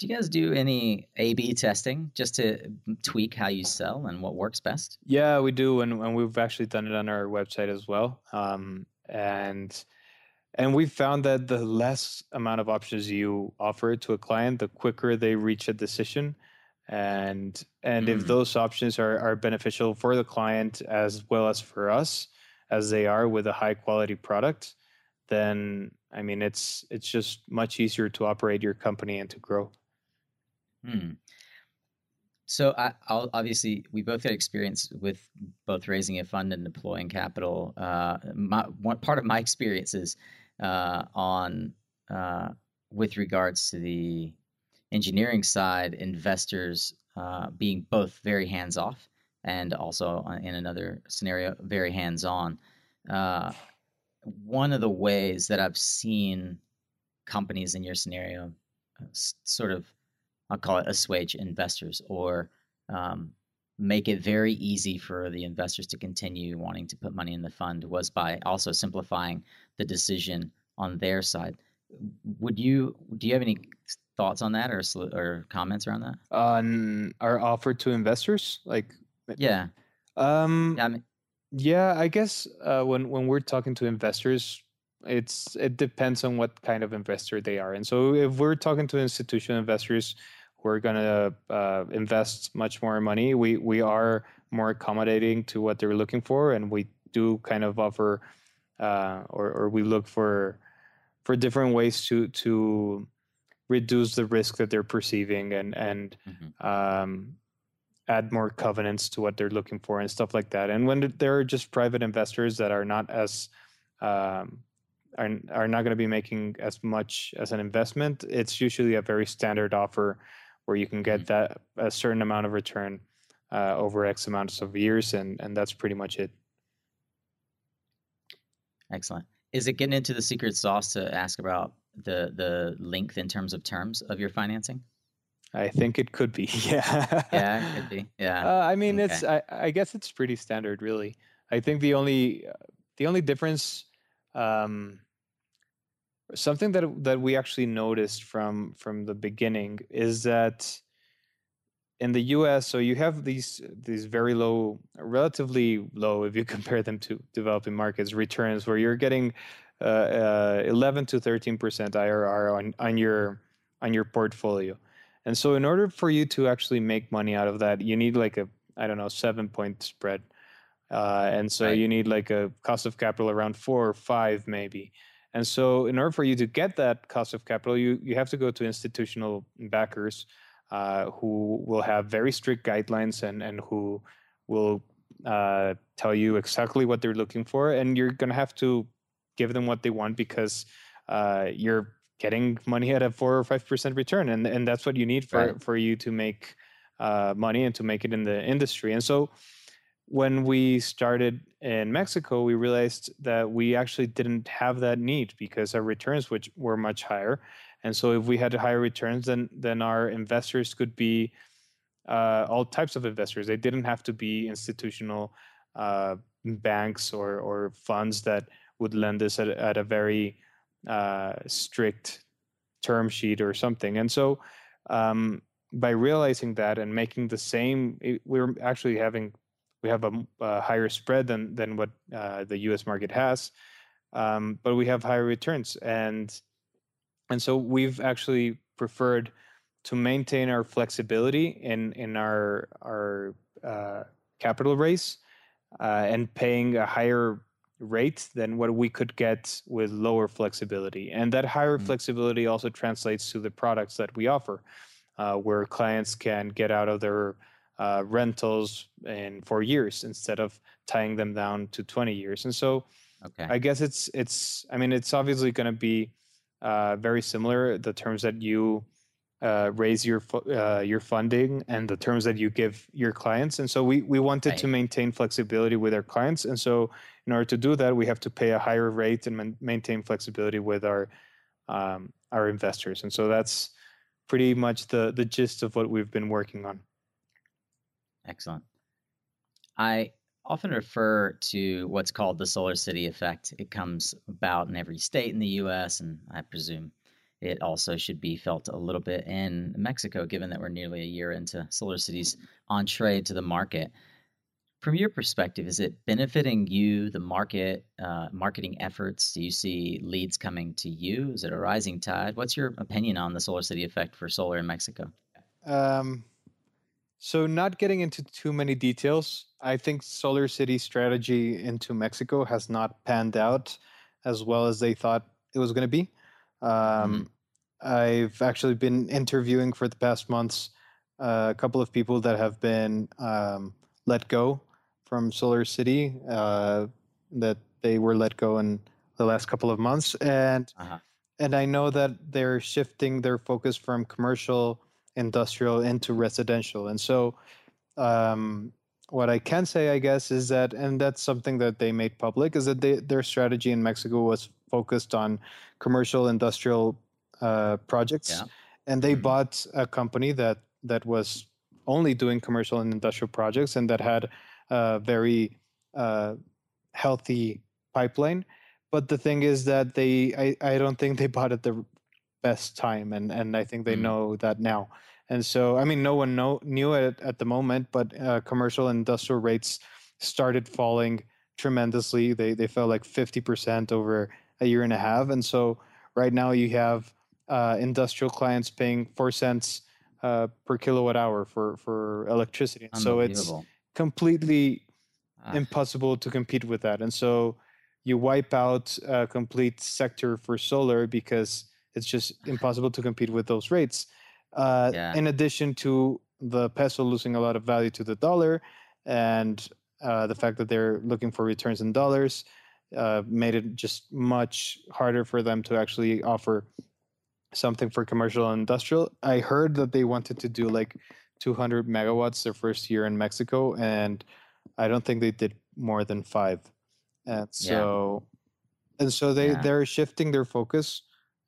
Do you guys do any A/B testing just to tweak how you sell and what works best? Yeah, we do, and, and we've actually done it on our website as well. Um, and and we found that the less amount of options you offer to a client, the quicker they reach a decision. And and mm. if those options are, are beneficial for the client as well as for us, as they are with a high quality product, then I mean it's it's just much easier to operate your company and to grow. Hmm. So I, will obviously we both had experience with both raising a fund and deploying capital. Uh, my, one part of my experiences uh, on uh, with regards to the engineering side, investors uh, being both very hands off and also in another scenario very hands on. Uh, one of the ways that I've seen companies in your scenario uh, sort of I'll call it assuage investors or um, make it very easy for the investors to continue wanting to put money in the fund was by also simplifying the decision on their side. Would you do you have any thoughts on that or or comments around that? On our offer to investors, like yeah, um, yeah, I mean, yeah, I guess uh, when when we're talking to investors, it's it depends on what kind of investor they are, and so if we're talking to institutional investors we're going to uh, invest much more money. We we are more accommodating to what they're looking for, and we do kind of offer, uh, or or we look for for different ways to to reduce the risk that they're perceiving and and mm-hmm. um, add more covenants to what they're looking for and stuff like that. And when there are just private investors that are not as um, are, are not going to be making as much as an investment, it's usually a very standard offer where you can get mm-hmm. that a certain amount of return uh, over X amounts of years, and and that's pretty much it. Excellent. Is it getting into the secret sauce to ask about the the length in terms of terms of your financing? I think it could be. Yeah. yeah, it could be. Yeah. Uh, I mean, okay. it's. I, I guess it's pretty standard, really. I think the only the only difference, um, something that that we actually noticed from from the beginning is that in the U.S., so you have these these very low, relatively low, if you compare them to developing markets, returns where you're getting uh, uh, 11 to 13 percent IRR on on your on your portfolio. And so, in order for you to actually make money out of that, you need like a I don't know seven point spread, uh, and so right. you need like a cost of capital around four or five maybe. And so, in order for you to get that cost of capital, you you have to go to institutional backers uh, who will have very strict guidelines and and who will uh, tell you exactly what they're looking for, and you're gonna have to give them what they want because uh, you're getting money at a four or five percent return, and and that's what you need for right. for you to make uh, money and to make it in the industry. And so, when we started in Mexico, we realized that we actually didn't have that need because our returns which were much higher. And so, if we had higher returns, then then our investors could be uh, all types of investors. They didn't have to be institutional uh, banks or or funds that would lend us at, at a very uh, strict term sheet or something. And so um, by realizing that and making the same, it, we're actually having we have a, a, higher spread than than what uh, the U.S. market has, um, but we have higher returns and and so we've actually preferred to maintain our flexibility in in our our uh, capital raise uh, and paying a higher rate than what we could get with lower flexibility. And that higher mm-hmm. flexibility also translates to the products that we offer, uh, where clients can get out of their uh, rentals in four years instead of tying them down to 20 years. And so okay. I guess it's, it's, I mean, it's obviously going to be uh, very similar, the terms that you uh, raise your uh, your funding and the terms that you give your clients. And so we we wanted right. to maintain flexibility with our clients. And so in order to do that, we have to pay a higher rate and man- maintain flexibility with our um, our investors. And so that's pretty much the the gist of what we've been working on. Excellent. I often refer to what's called the SolarCity effect. It comes about in every state in the U.S. and I presume it also should be felt a little bit in Mexico, given that we're nearly a year into SolarCity's entree to the market. From your perspective, is it benefiting you, the market, uh, marketing efforts? Do you see leads coming to you? Is it a rising tide? What's your opinion on the SolarCity effect for solar in Mexico? Um, so, not getting into too many details, I think SolarCity's strategy into Mexico has not panned out as well as they thought it was going to be. Um, mm-hmm. I've actually been interviewing for the past months uh, a couple of people that have been um, let go from SolarCity, uh, that they were let go in the last couple of months, and uh-huh. and I know that they're shifting their focus from commercial, industrial into residential, and so. Um, what I can say, I guess, is that, and that's something that they made public, is that they, their strategy in Mexico was focused on commercial industrial uh, projects, yeah. and they mm-hmm. bought a company that that was only doing commercial and industrial projects and that had a very uh, healthy pipeline. But the thing is that they, I, I don't think they bought at the best time, and and I think they mm. know that now. And so, I mean, no one know, knew it at the moment, but uh, commercial and industrial rates started falling tremendously. They they fell like fifty percent over a year and a half. And so right now you have uh, industrial clients paying four cents uh, per kilowatt hour for, for electricity. So it's completely ah. impossible to compete with that. And so you wipe out a complete sector for solar because it's just impossible to compete with those rates. Uh, yeah. In addition to the peso losing a lot of value to the dollar and uh, the fact that they're looking for returns in dollars, uh, made it just much harder for them to actually offer something for commercial and industrial. I heard that they wanted to do like 200 megawatts their first year in Mexico, and I don't think they did more than five. And so, yeah. and so they yeah. they're shifting their focus,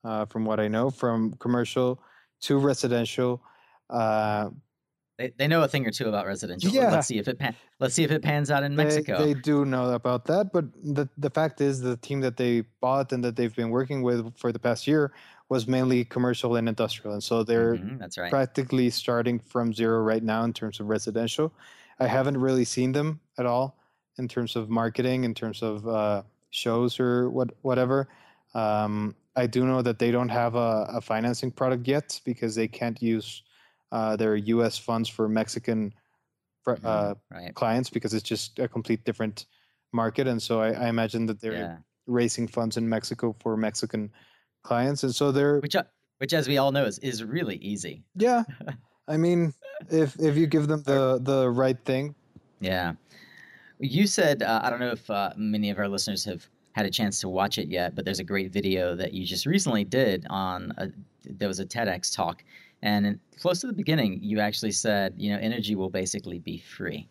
uh, from what I know, from commercial to residential. Uh, they, they know a thing or two about residential. Yeah. Let's see if it pan, let's see if it pans out in Mexico. They, they do know about that, but the the fact is the team that they bought and that they've been working with for the past year was mainly commercial and industrial, and so they're mm-hmm, that's right. practically starting from zero right now in terms of residential. I haven't really seen them at all in terms of marketing, in terms of uh, shows or what whatever. Um, I do know that they don't have a, a financing product yet because they can't use uh, their U.S. funds for Mexican mm-hmm, uh, right. clients because it's just a complete different market, and so I, I imagine that they're yeah. raising funds in Mexico for Mexican clients, and so they're which, uh, which as we all know is is really easy. Yeah, I mean, if if you give them the the right thing. Yeah, you said uh, I don't know if uh, many of our listeners have had a chance to watch it yet, but there's a great video that you just recently did on a, there was a TEDx talk, and close to the beginning, you actually said, you know, energy will basically be free.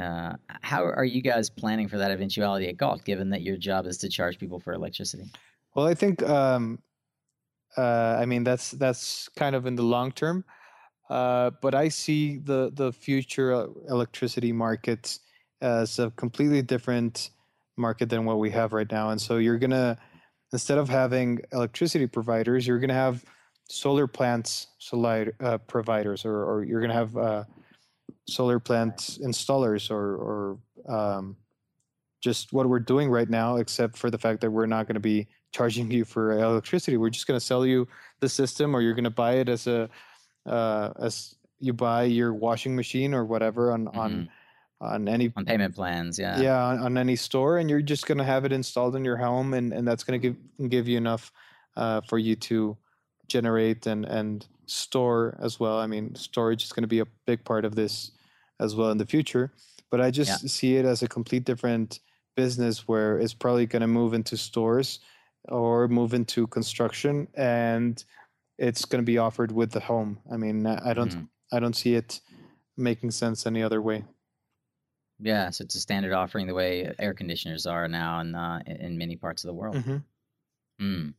Uh, how are you guys planning for that eventuality at Galt, given that your job is to charge people for electricity? Well, I think, um, uh, I mean, that's that's kind of in the long term, uh, but I see the the future electricity markets as a completely different market than what we have right now, and so you're gonna instead of having electricity providers, you're gonna have solar plants solar, uh, providers, or, or you're going to have uh, solar plant installers, or, or um, just what we're doing right now, except for the fact that we're not going to be charging you for electricity. We're just going to sell you the system, or you're going to buy it as a uh, as you buy your washing machine or whatever on mm-hmm. on on any on payment plans yeah yeah on, on, any store and you're just going to have it installed in your home and and that's going to give give you enough uh, for you to generate and and store as well. I mean, storage is going to be a big part of this as well in the future. But I just yeah. see it as a complete different business where it's probably going to move into stores or move into construction and it's going to be offered with the home. I mean, I don't mm. I don't see it making sense any other way. Yeah, so it's a standard offering the way air conditioners are now in uh, in many parts of the world. Mm-hmm. Mm.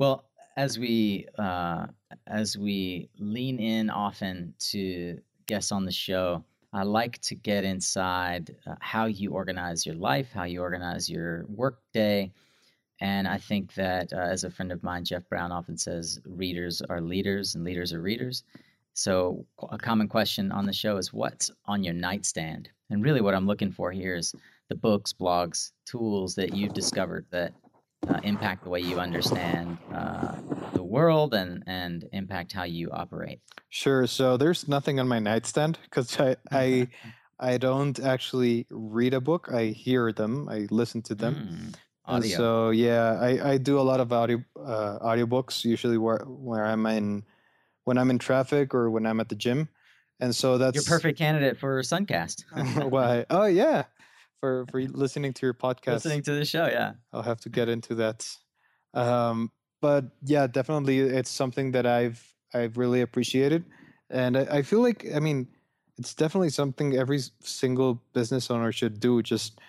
Well, as we uh, as we lean in often to guests on the show, I like to get inside uh, how you organize your life, how you organize your work day. And I think that, uh, as a friend of mine, Jeff Brown, often says, readers are leaders and leaders are readers. So, a common question on the show is what's on your nightstand? And really, what I'm looking for here is the books, blogs, tools that you've discovered that uh, impact the way you understand uh, the world and and impact how you operate? Sure. So there's nothing on my nightstand because I I I don't actually read a book. I hear them. I listen to them. Mm, audio. so yeah, I, I do a lot of audio uh, audiobooks usually where where I'm in when I'm in traffic or when I'm at the gym. And so that's you're perfect candidate for Suncast. Why? Oh yeah for for listening to your podcast. Listening to the show, yeah. I'll have to get into that. Um, but yeah, definitely, it's something that I've I've really appreciated, and I, I feel like I mean, it's definitely something every single business owner should do. Just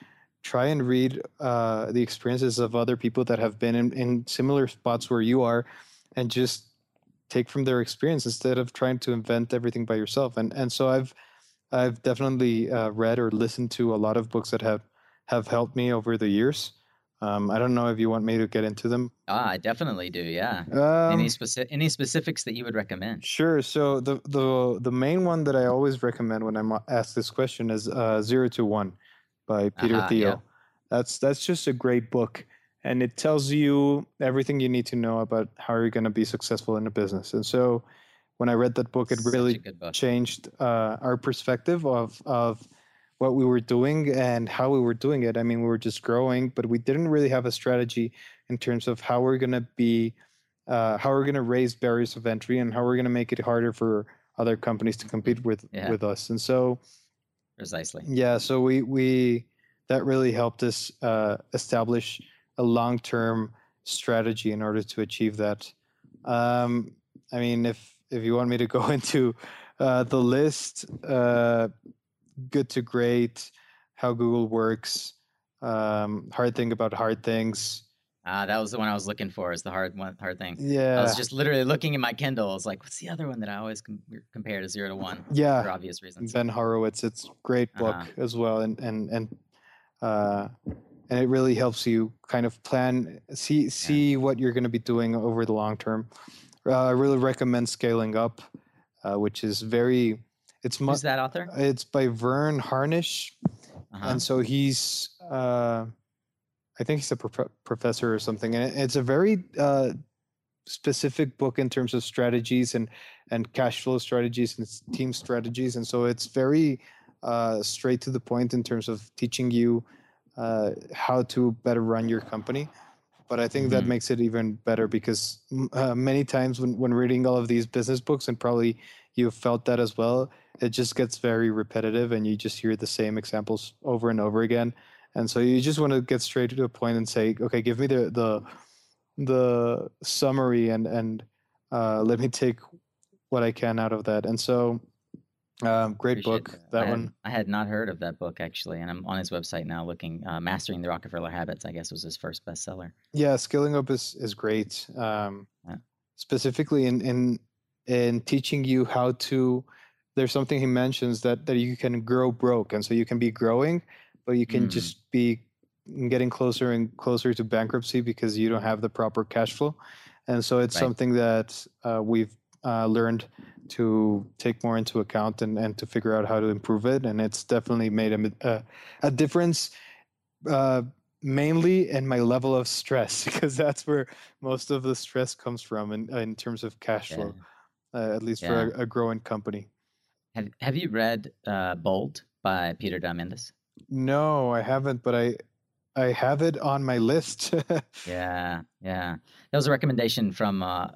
try and read uh, the experiences of other people that have been in, in similar spots where you are, and just take from their experience instead of trying to invent everything by yourself. And and so I've I've definitely uh, read or listened to a lot of books that have have helped me over the years. Um, I don't know if you want me to get into them. Ah, I definitely do. Yeah. Um, any specific any specifics that you would recommend? Sure. So the the the main one that I always recommend when I'm asked this question is uh, Zero to One by Peter uh-huh, Thiel. Yeah. That's that's just a great book, and it tells you everything you need to know about how you're going to be successful in a business. And so when I read that book, it Such really book. changed uh, our perspective of of what we were doing and how we were doing it. I mean, we were just growing, but we didn't really have a strategy in terms of how we're going to be, uh, how we're going to raise barriers of entry, and how we're going to make it harder for other companies to compete with yeah. with us. And so, precisely, yeah. So we we that really helped us uh, establish a long-term strategy in order to achieve that. Um, I mean, if if you want me to go into uh, the list, uh, good to great, how Google works, um, hard thing about hard things. Uh, that was the one I was looking for. Is the hard one, hard thing. Yeah, I was just literally looking at my Kindle. I was like, "What's the other one that I always com- compare to zero to one?" Yeah, for obvious reasons. Ben Horowitz. It's great book Uh-huh. as well, and and and uh, and it really helps you kind of plan, see see what you're going to be doing over the long term. Uh, I really recommend Scaling Up, uh, which is very. It's mu- Who's that author? It's by Verne Harnish, Uh-huh. and so he's. Uh, I think he's a prof- professor or something, and it's a very uh, specific book in terms of strategies and and cash flow strategies and team strategies, and so it's very uh, straight to the point in terms of teaching you uh, how to better run your company. But I think that Mhm. makes it even better because uh, many times when, when reading all of these business books, and probably you've felt that as well, it just gets very repetitive and you just hear the same examples over and over again. And so you just want to get straight to the point and say, okay, give me the the the summary and and uh, let me take what I can out of that. And so, um, great Appreciate book. that. That I had- one. I had not heard of that book actually, and I'm on his website now looking. Uh, Mastering the Rockefeller Habits, I guess, was his first bestseller. Yeah, scaling up is is great. Um, Yeah. Specifically in in in teaching you how to. There's something he mentions that that you can grow broke, and so you can be growing, but you can Mm. just be getting closer and closer to bankruptcy because you don't have the proper cash flow, and so it's Right. something that uh, we've uh, learned to take more into account and, and to figure out how to improve it, and it's definitely made a a, a difference. Uh, mainly in my level of stress because that's where most of the stress comes from in, in terms of cash Yeah. flow uh, at least for a, a growing company Have Have you read uh, Bold by Peter Diamandis? no i haven't but i i have it on my list Yeah, yeah. That was a recommendation from uh,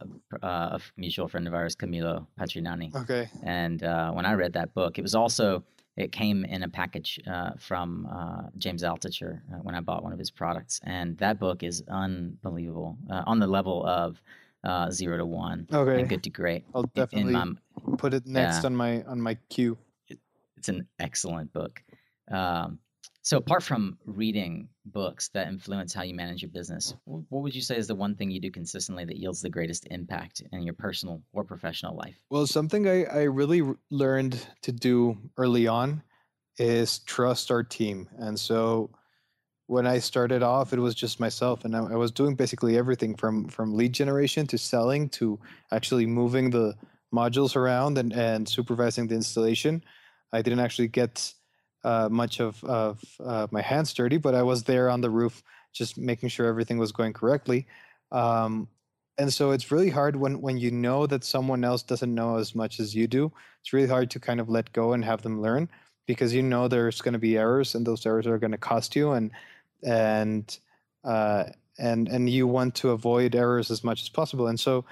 uh, a mutual friend of ours, Camilo Patrignani. okay And uh, when I read that book, it was also it came in a package uh, from uh, James Altucher uh, when I bought one of his products, and that book is unbelievable uh, on the level of uh, zero to one okay and good to great. i'll definitely in my, put it next on my on my queue it's an excellent book. Um, so apart from reading books that influence how you manage your business, what would you say is the one thing you do consistently that yields the greatest impact in your personal or professional life? well something i i really learned to do early on is trust our team and so when I started off, it was just myself, and I, I was doing basically everything from from lead generation to selling to actually moving the modules around and and supervising the installation. I didn't actually get uh, much of of uh, my hands dirty, but I was there on the roof, just making sure everything was going correctly. Um, and so it's really hard when when you know that someone else doesn't know as much as you do. It's really hard to kind of let go and have them learn because you know there's going to be errors and those errors are going to cost you and and uh, and and you want to avoid errors as much as possible. And so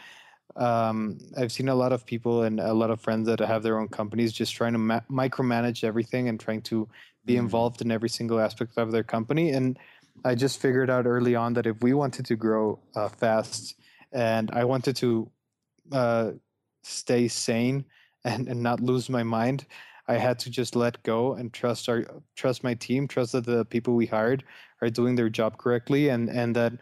um, I've seen a lot of people and a lot of friends that have their own companies just trying to ma- micromanage everything and trying to be Mhm. involved in every single aspect of their company. And I just figured out early on that if we wanted to grow uh, fast and I wanted to uh, stay sane and, and not lose my mind, I had to just let go and trust our trust my team, trust that the people we hired are doing their job correctly, and and that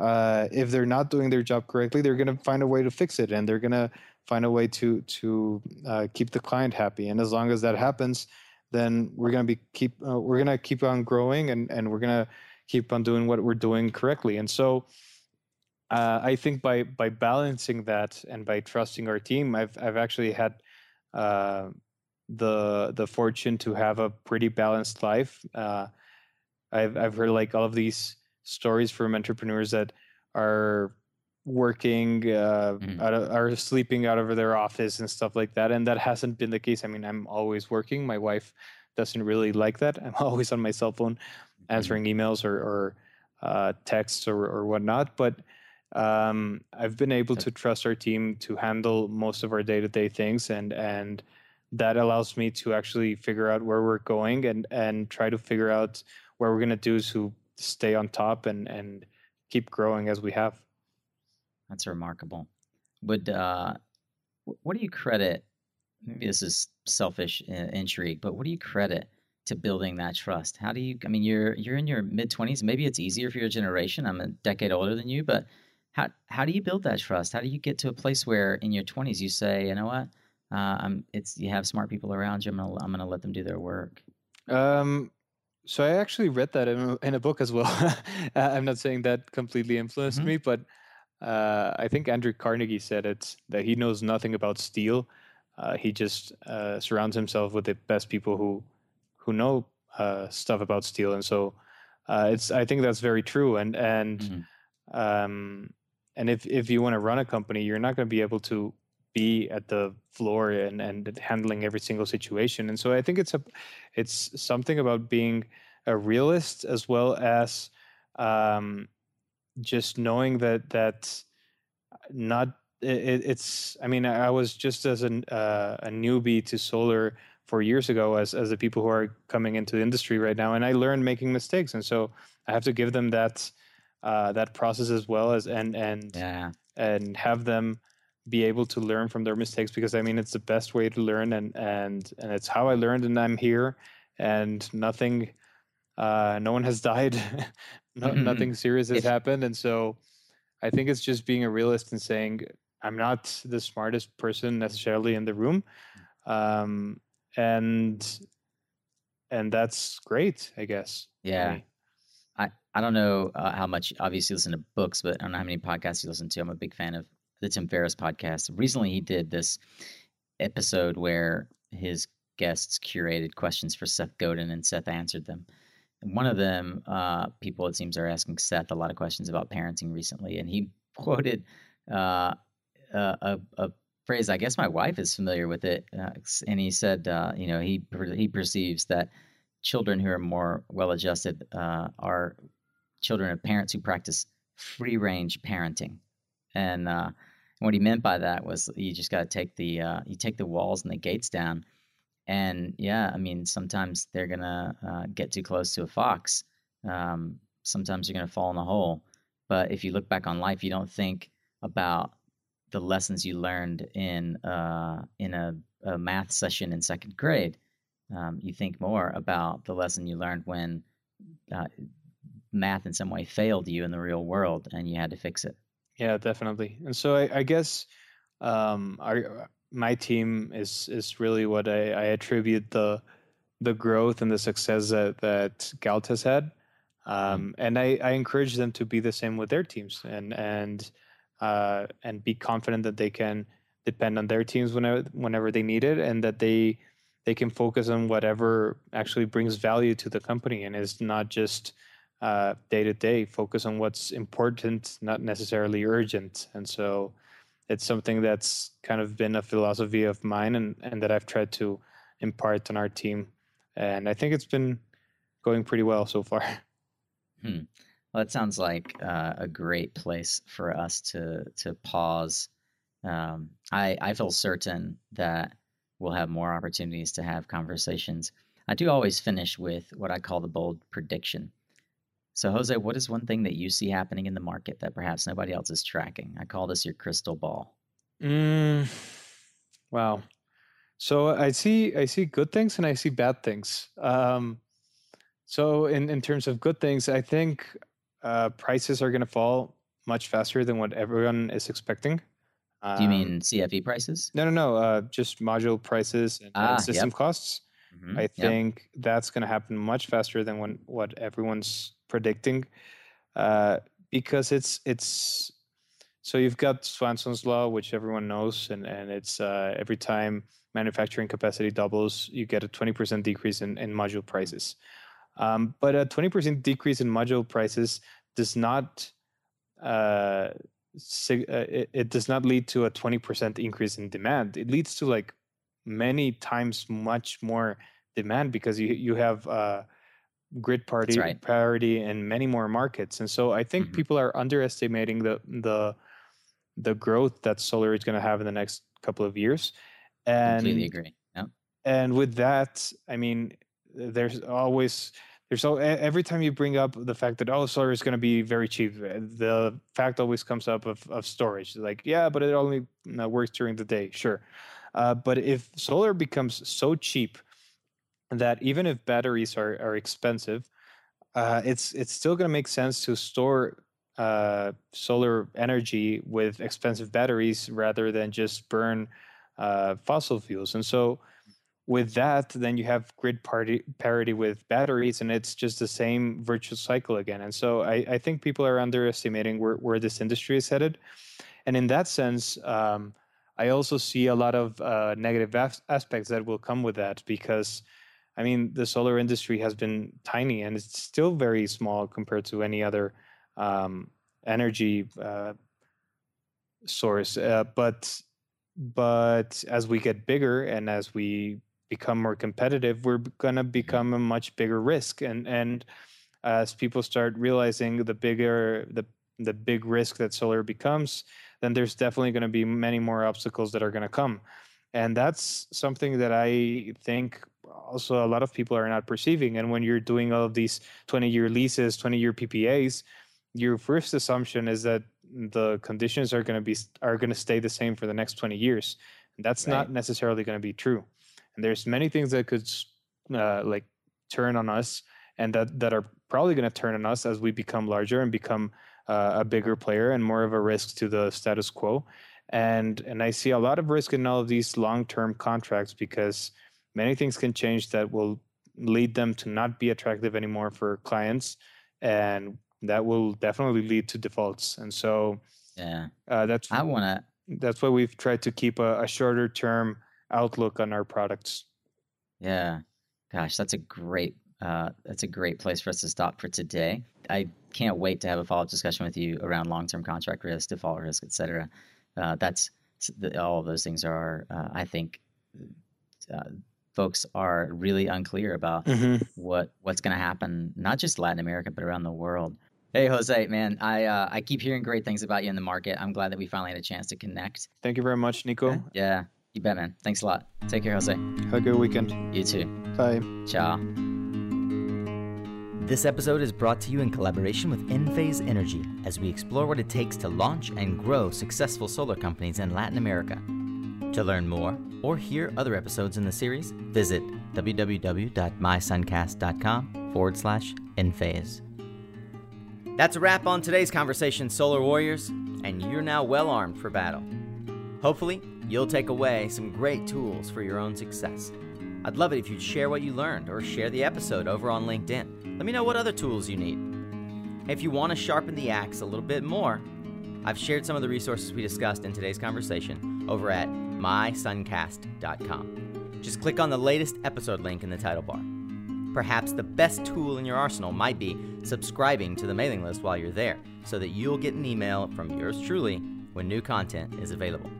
uh, if they're not doing their job correctly, they're going to find a way to fix it, and they're going to find a way to to uh, keep the client happy. And as long as that happens, then we're going to be keep uh, we're going to keep on growing, and and we're going to keep on doing what we're doing correctly. And so. Uh, I think by by balancing that and by trusting our team, I've I've actually had uh, the the fortune to have a pretty balanced life. I've I've heard like all of these stories from entrepreneurs that are working uh, Mhm. out of, are sleeping out of their office and stuff like that, and that hasn't been the case. I mean, I'm always working. My wife doesn't really like that. I'm always on my cell phone answering emails or, or uh, texts or, or whatnot. But um, I've been able to trust our team to handle most of our day to day things, and and that allows me to actually figure out where we're going and and try to figure out what we're going to do to stay on top and and keep growing as we have. That's remarkable. Would uh, what do you credit? Maybe this is selfish uh, intrigue, but what do you credit to building that trust? How do you? I mean, you're you're in your mid twenties. Maybe it's easier for your generation. I'm a decade older than you, but how how do you build that trust? How do you get to a place where in your twenties you say, you know what, uh, I'm it's you have smart people around you. I'm gonna I'm gonna let them do their work. Um, so I actually read that in a, in a book as well. I'm not saying that completely influenced mm-hmm. me, but uh, I think Andrew Carnegie said it that he knows nothing about steel. Uh, he just uh, surrounds himself with the best people who who know uh, stuff about steel, and so uh, it's. I think that's very true. And and mm-hmm. um, and if if you want to run a company, you're not going to be able to be at the floor and and handling every single situation. And so I think it's a it's something about being a realist as well as um, just knowing that that not it, it's i mean i was just as an, uh, a newbie to solar four years ago as as the people who are coming into the industry right now and i learned making mistakes and so i have to give them that uh, that process as well as and and yeah. and have them be able to learn from their mistakes because i mean it's the best way to learn and and and it's how i learned and i'm here and nothing uh, no one has died. No, mm-hmm. nothing serious has if, happened. And so i think it's just being a realist and saying i'm not the smartest person necessarily in the room. Um, and and that's great i guess yeah. i i don't know uh, how much obviously you listen to books but i don't know how many podcasts you listen to. I'm a big fan of the tim ferriss podcast recently he did this episode where his guests curated questions for seth godin and seth answered them And one of them, uh, people it seems are asking Seth a lot of questions about parenting recently, and he quoted uh, a, a, phrase. I guess my wife is familiar with it, uh, and he said, uh, you know, he he perceives that children who are more well-adjusted uh, are children of parents who practice free-range parenting, and uh, what he meant by that was you just got to take the you take the walls and the gates down and yeah, I mean, sometimes they're gonna uh, get too close to a fox. Um, sometimes you're gonna fall in a hole. But if you look back on life, you don't think about the lessons you learned in uh, in a, a, math session in second grade. Um, you think more about the lesson you learned when uh, math in some way failed you in the real world, and you had to fix it. Yeah, definitely. And so I, I guess um, our my team is is really what I, I attribute the the growth and the success that that Galt has had. Mm-hmm. Um, and I, I encourage them to be the same with their teams and and uh, and be confident that they can depend on their teams whenever whenever they need it and that they they can focus on whatever actually brings value to the company and is not just day to day focus on what's important not necessarily urgent and so it's something that's kind of been a philosophy of mine and, and that I've tried to impart on our team. And I think it's been going pretty well so far. Hmm. Well, it sounds like uh, a great place for us to to pause. Um, I I feel certain that we'll have more opportunities to have conversations. I do always finish with what I call the bold prediction. So, Jose, what is one thing that you see happening in the market that perhaps nobody else is tracking? I call this your crystal ball. Mm, wow. So I see I see good things and I see bad things. Um, so in in terms of good things, I think uh, prices are going to fall much faster than what everyone is expecting. Um, Do you mean CFE prices? No, no, no. Uh, just module prices and, ah, and system yep. costs. Mm-hmm. I think yep. that's going to happen much faster than when, what everyone's predicting, uh, because it's it's so you've got Swanson's law, which everyone knows, and and it's uh, every time manufacturing capacity doubles, you get a twenty percent decrease in, in module prices. Um, but a twenty percent decrease in module prices does not uh, uh, it, it, does not lead to a 20% increase in demand. It leads to like many times much more demand because you you have uh, grid parity right. priority in many more markets. And so I think mm-hmm. people are underestimating the the the growth that solar is going to have in the next couple of years. And completely agree. Yeah. And with that, I mean, there's always there's so every time you bring up the fact that oh solar is going to be very cheap uh, the fact always comes up of, of storage like yeah but it only works during the day sure uh, but if solar becomes so cheap that even if batteries are, are expensive uh, it's it's still going to make sense to store uh, solar energy with expensive batteries rather than just burn uh, fossil fuels and so with that, then you have grid party, parity with batteries, and it's just the same virtual cycle again. And so I, I think people are underestimating where, where this industry is headed. And in that sense, um, I also see a lot of uh, negative as- aspects that will come with that because, I mean, the solar industry has been tiny and it's still very small compared to any other um, energy uh, source. Uh, but but as we get bigger and as we become more competitive, we're going to mm-hmm. become a much bigger risk. And and as people start realizing the bigger the the big risk that solar becomes, then there's definitely going to be many more obstacles that are going to come. And that's something that I think also a lot of people are not perceiving. And when you're doing all of these 20 year leases, 20 year PPAs, your first assumption is that the conditions are going to be are going to stay the same for the next 20 years. And that's right. not necessarily going to be true and there's many things that could uh, like turn on us and that that are probably going to turn on us as we become larger and become uh, a bigger player and more of a risk to the status quo and and i see a lot of risk in all of these long-term contracts because many things can change that will lead them to not be attractive anymore for clients and that will definitely lead to defaults and so yeah uh, that's i want to that's why we've tried to keep a, a shorter term outlook on our products. Yeah, gosh, that's a great uh, that's a great place for us to stop for today. I can't wait to have a follow up discussion with you around long term contract risk, default risk, etc. Uh, that's all of those things are, uh, I think, uh, folks are really unclear about mm-hmm. what what's going to happen, not just Latin America but around the world. Hey Jose, man, I uh, I keep hearing great things about you in the market. I'm glad that we finally had a chance to connect. Thank you very much, Nico. Yeah, you bet, man. Thanks a lot. Take care, Jose. Have a good weekend. You too. Bye. Ciao. This episode is brought to you in collaboration with Enphase Energy as we explore what it takes to launch and grow successful solar companies in Latin America. To learn more or hear other episodes in the series, visit www.mysuncast.com forward slash Enphase. That's a wrap on today's conversation, Solar Warriors, and you're now well armed for battle. Hopefully, you'll take away some great tools for your own success. I'd love it if you'd share what you learned or share the episode over on LinkedIn. Let me know what other tools you need. If you want to sharpen the axe a little bit more, I've shared some of the resources we discussed in today's conversation over at mysuncast.com. Just click on the latest episode link in the title bar. Perhaps the best tool in your arsenal might be subscribing to the mailing list while you're there so that you'll get an email from yours truly when new content is available.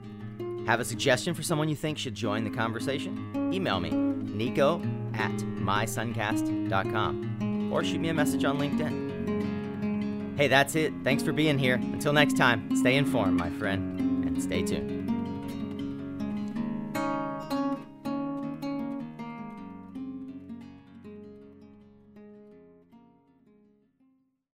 Have a suggestion for someone you think should join the conversation? Email me, nico at mysuncast.com, or shoot me a message on LinkedIn. Hey, that's it. Thanks for being here. Until next time, stay informed, my friend, and stay tuned.